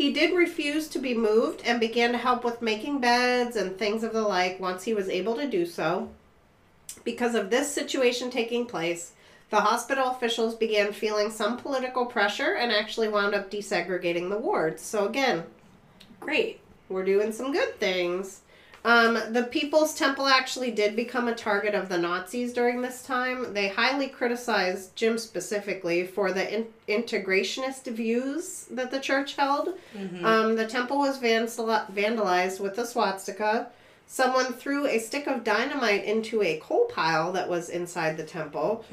S2: He did refuse to be moved and began to help with making beds and things of the like once he was able to do so. Because of this situation taking place, the hospital officials began feeling some political pressure and actually wound up desegregating the wards. So, again,
S1: Great.
S2: we're doing some good things. Um, the People's Temple actually did become a target of the Nazis during this time. They highly criticized Jim specifically for the in- integrationist views that the church held. Um, the temple was vandal- vandalized with a swastika. Someone threw a stick of dynamite into a coal pile that was inside the temple.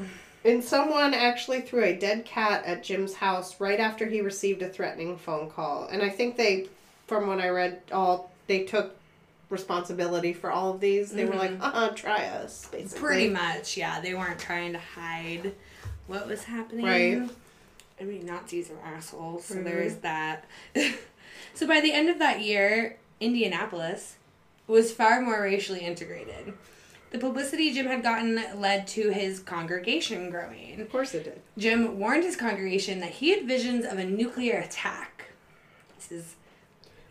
S2: And someone actually threw a dead cat at Jim's house right after he received a threatening phone call. And I think they, from what I read, all they took responsibility for all of these. They were like, uh, try us, basically.
S1: Pretty much, yeah. They weren't trying to hide what was happening.
S2: Right.
S1: I mean, Nazis are assholes, so
S2: Mhm.
S1: there is that. so by the end of that year, Indianapolis was far more racially integrated. The publicity Jim had gotten led to his congregation growing.
S2: Of course it did.
S1: Jim warned his congregation that he had visions of a nuclear attack. This is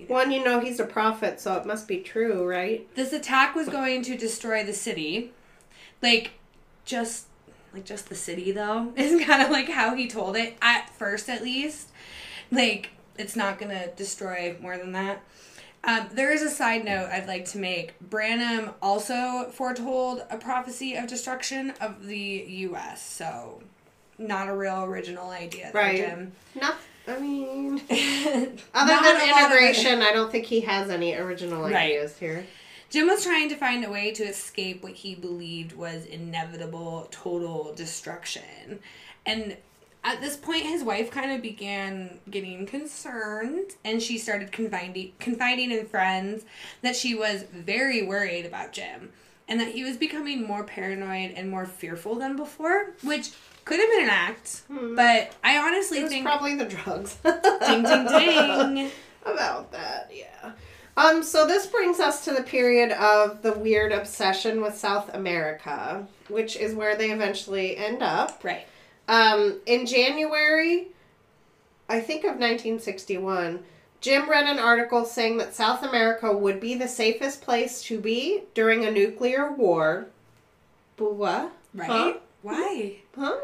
S2: One, you know, he's a prophet, so it must be true, right?
S1: this attack was going to destroy the city like just like just the city though is kind of like how he told it at first at least like it's not gonna destroy more than that um, there is a side note I'd like to make. Branham also foretold a prophecy of destruction of the U.S., so not a real original idea,
S2: Right.
S1: Jim.
S2: Not, I mean,
S1: Other
S2: than integration, I don't think he has any original
S1: Right.
S2: ideas here.
S1: Jim was trying to find a way to escape what he believed was inevitable total destruction. And at this point, his wife kind of began getting concerned and she started confiding, confiding in friends that she was very worried about Jim and that he was becoming more paranoid and more fearful than before, which could have been an act. But I honestly think.
S2: probably the drugs.
S1: ding, ding, ding.
S2: About that, yeah. Um, so this brings us to the period of the weird obsession with South America, which is where they eventually end up.
S1: Right.
S2: Um, in January, I think of 1961, Jim read an article saying that South America would be the safest place to be during a nuclear war. But what?
S1: Right?
S2: Huh?
S1: Why?
S2: Huh?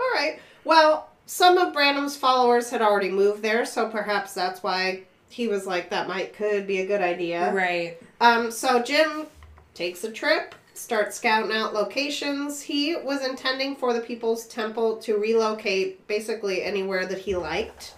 S2: All right. Well, some of Branham's followers had already moved there, so perhaps that's why he was like, that might could be a good idea.
S1: Right.
S2: Um, so Jim takes a trip, starts scouting out locations. He was intending for the People's Temple to relocate basically anywhere that he liked.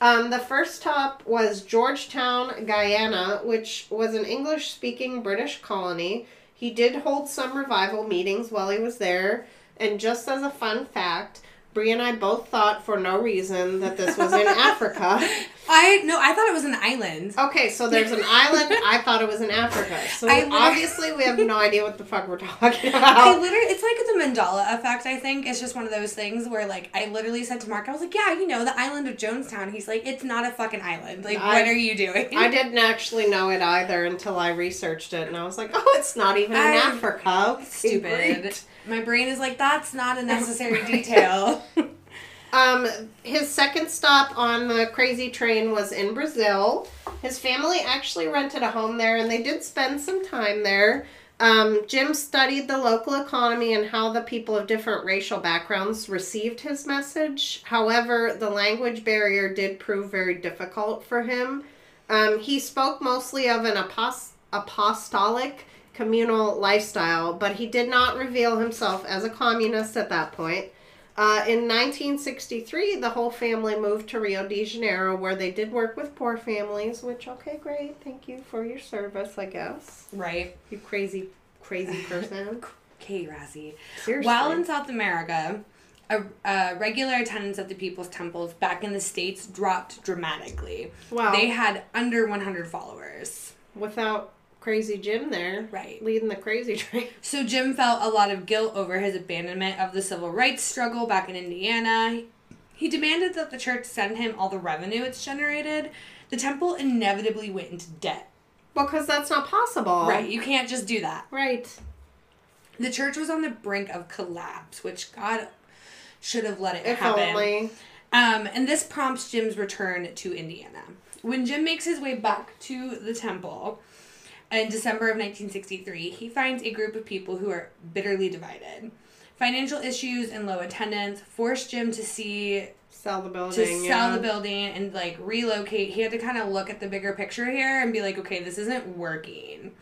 S2: Um, the first stop was Georgetown, Guyana, which was an English speaking British colony. He did hold some revival meetings while he was there. And just as a fun fact, Bree and I both thought for no reason that this was in Africa.
S1: I no, I thought it was an island.
S2: Okay, so there's an island. I thought it was in Africa. So obviously we have no idea what the fuck we're talking about.
S1: I literally, it's like the Mandela effect. I think it's just one of those things where, like, I literally said to Mark, I was like, "Yeah, you know, the island of Jonestown." He's like, "It's not a fucking island. Like,
S2: I-
S1: what are you doing?"
S2: I didn't actually know it either until I researched it, and I was like, "Oh, it's not even in
S1: I-
S2: Africa."
S1: Stupid. My brain is like, "That's not a necessary detail."
S2: Um, his second stop on the crazy train was in Brazil. His family actually rented a home there, and they did spend some time there. Um, Jim studied the local economy and how the people of different racial backgrounds received his message. However, the language barrier did prove very difficult for him. Um, he spoke mostly of an apos- apostolic communal lifestyle, but he did not reveal himself as a communist at that point. Uh, in 1963, the whole family moved to Rio de Janeiro, where they did work with poor families. Which, okay, great, thank you for your service, I guess.
S1: right.
S2: You crazy, crazy person.
S1: Okay, Razzie.
S2: Seriously.
S1: While in South America, a, a regular attendance at the People's Temples back in the states dropped dramatically.
S2: wow,
S1: They had under 100 followers.
S2: without crazy Jim there,
S1: Right.
S2: leading the crazy train.
S1: So Jim felt a lot of guilt over his abandonment of the civil rights struggle back in Indiana. He demanded that the church send him all the revenue it's generated. The temple inevitably went into debt.
S2: Because that's not possible.
S1: Right, you can't just do that.
S2: Right.
S1: The church was on the brink of collapse, which God should have let it
S2: If
S1: happen.
S2: only.
S1: Um, and this prompts Jim's return to Indiana. When Jim makes his way back to the temple in December of 1963, he finds a group of people who are bitterly divided. Financial issues and low attendance forced Jim to see
S2: Sell the building to
S1: sell
S2: yeah.
S1: the building and like relocate. He had to kind of look at the bigger picture here and be like, okay, this isn't working.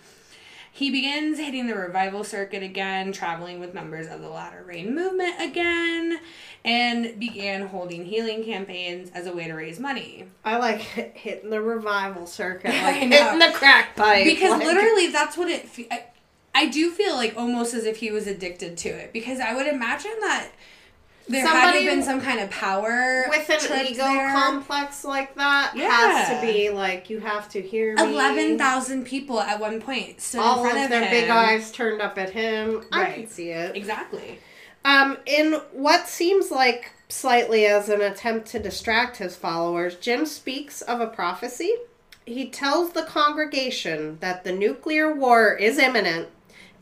S1: He begins hitting the revival circuit again, traveling with members of the Latter Rain movement again, and began holding healing campaigns as a way to raise money.
S2: I like hit- hitting the revival circuit, like hitting the crack pipe.
S1: Because
S2: like-
S1: literally, that's what it. fe- I, I do feel like almost as if he was addicted to it because I would imagine that there had
S2: Somebody
S1: have been some kind of power
S2: with an ego
S1: there.
S2: complex like that
S1: Yeah.
S2: has to be like you have to hear me.
S1: Eleven thousand people at one point stood
S2: All
S1: in front
S2: of
S1: of,
S2: their
S1: him.
S2: big eyes turned up at him. I can see it.
S1: Exactly.
S2: Um, in what seems like slightly as an attempt to distract his followers, Jim speaks of a prophecy. He tells the congregation that the nuclear war is imminent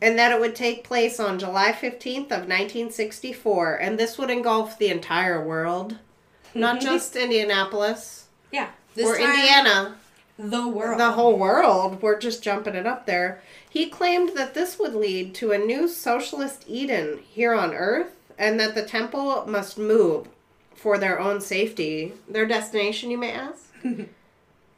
S2: and that it would take place on July 15th of 1964 and this would engulf the entire world, not mm-hmm. just Indianapolis
S1: Yeah. This
S2: or Indiana
S1: The world.
S2: the whole world. We're just jumping it up there. He claimed that this would lead to a new socialist Eden here on Earth and that the temple must move for their own safety. Their destination, you may ask?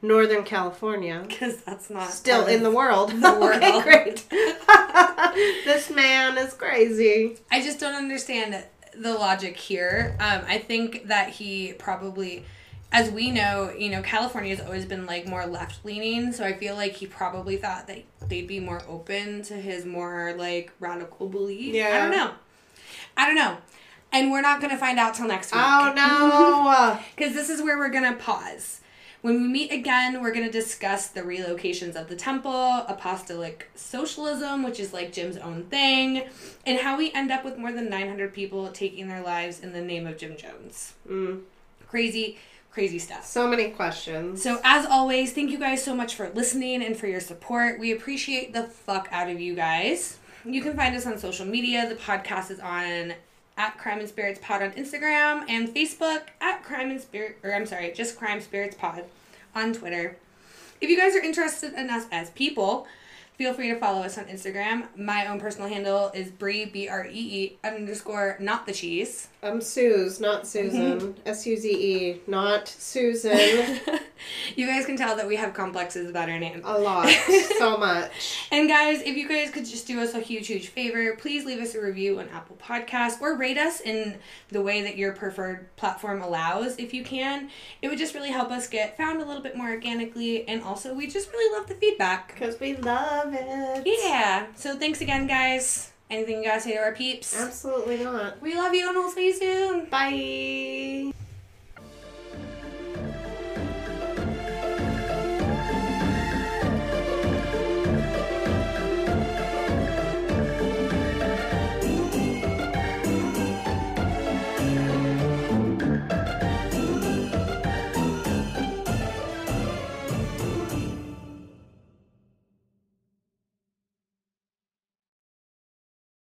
S2: Northern California.
S1: Because that's not
S2: Still in the world.
S1: the world.
S2: okay, great. this man is crazy.
S1: I just don't understand the logic here. Um, I think that he probably, as we know, you know, California has always been like more left leaning. So I feel like he probably thought that they'd be more open to his more like radical belief. I don't know. I don't know. And we're not going to find out till next week.
S2: Oh no.
S1: Because this is where we're going to pause. When we meet again, we're going to discuss the relocations of the temple, apostolic socialism, which is like Jim's own thing, and how we end up with more than 900 people taking their lives in the name of Jim Jones.
S2: Mm,
S1: Crazy, crazy stuff.
S2: so many questions.
S1: So, as always, thank you guys so much for listening and for your support. We appreciate the fuck out of you guys. You can find us on social media. The podcast is on at Crime and Spirits Pod on Instagram and Facebook at Crime and Spirit, or I'm sorry, just Crime Spirits Pod on Twitter. If you guys are interested in us as people, feel free to follow us on Instagram. My own personal handle is Bree B R E E underscore not the cheese.
S2: I'm Suze, not Susan. S U Z E, not Susan.
S1: you guys can tell that we have complexes about our name.
S2: A lot. so much.
S1: And guys, if you guys could just do us a huge, huge favor, please leave us a review on Apple Podcasts or rate us in the way that your preferred platform allows, if you can. It would just really help us get found a little bit more organically, and also we just really love the feedback.
S2: Because we love it.
S1: Yeah. So thanks again, guys. Anything you gotta say to our peeps?
S2: Absolutely not.
S1: We love you, and we'll see you soon.
S2: Bye.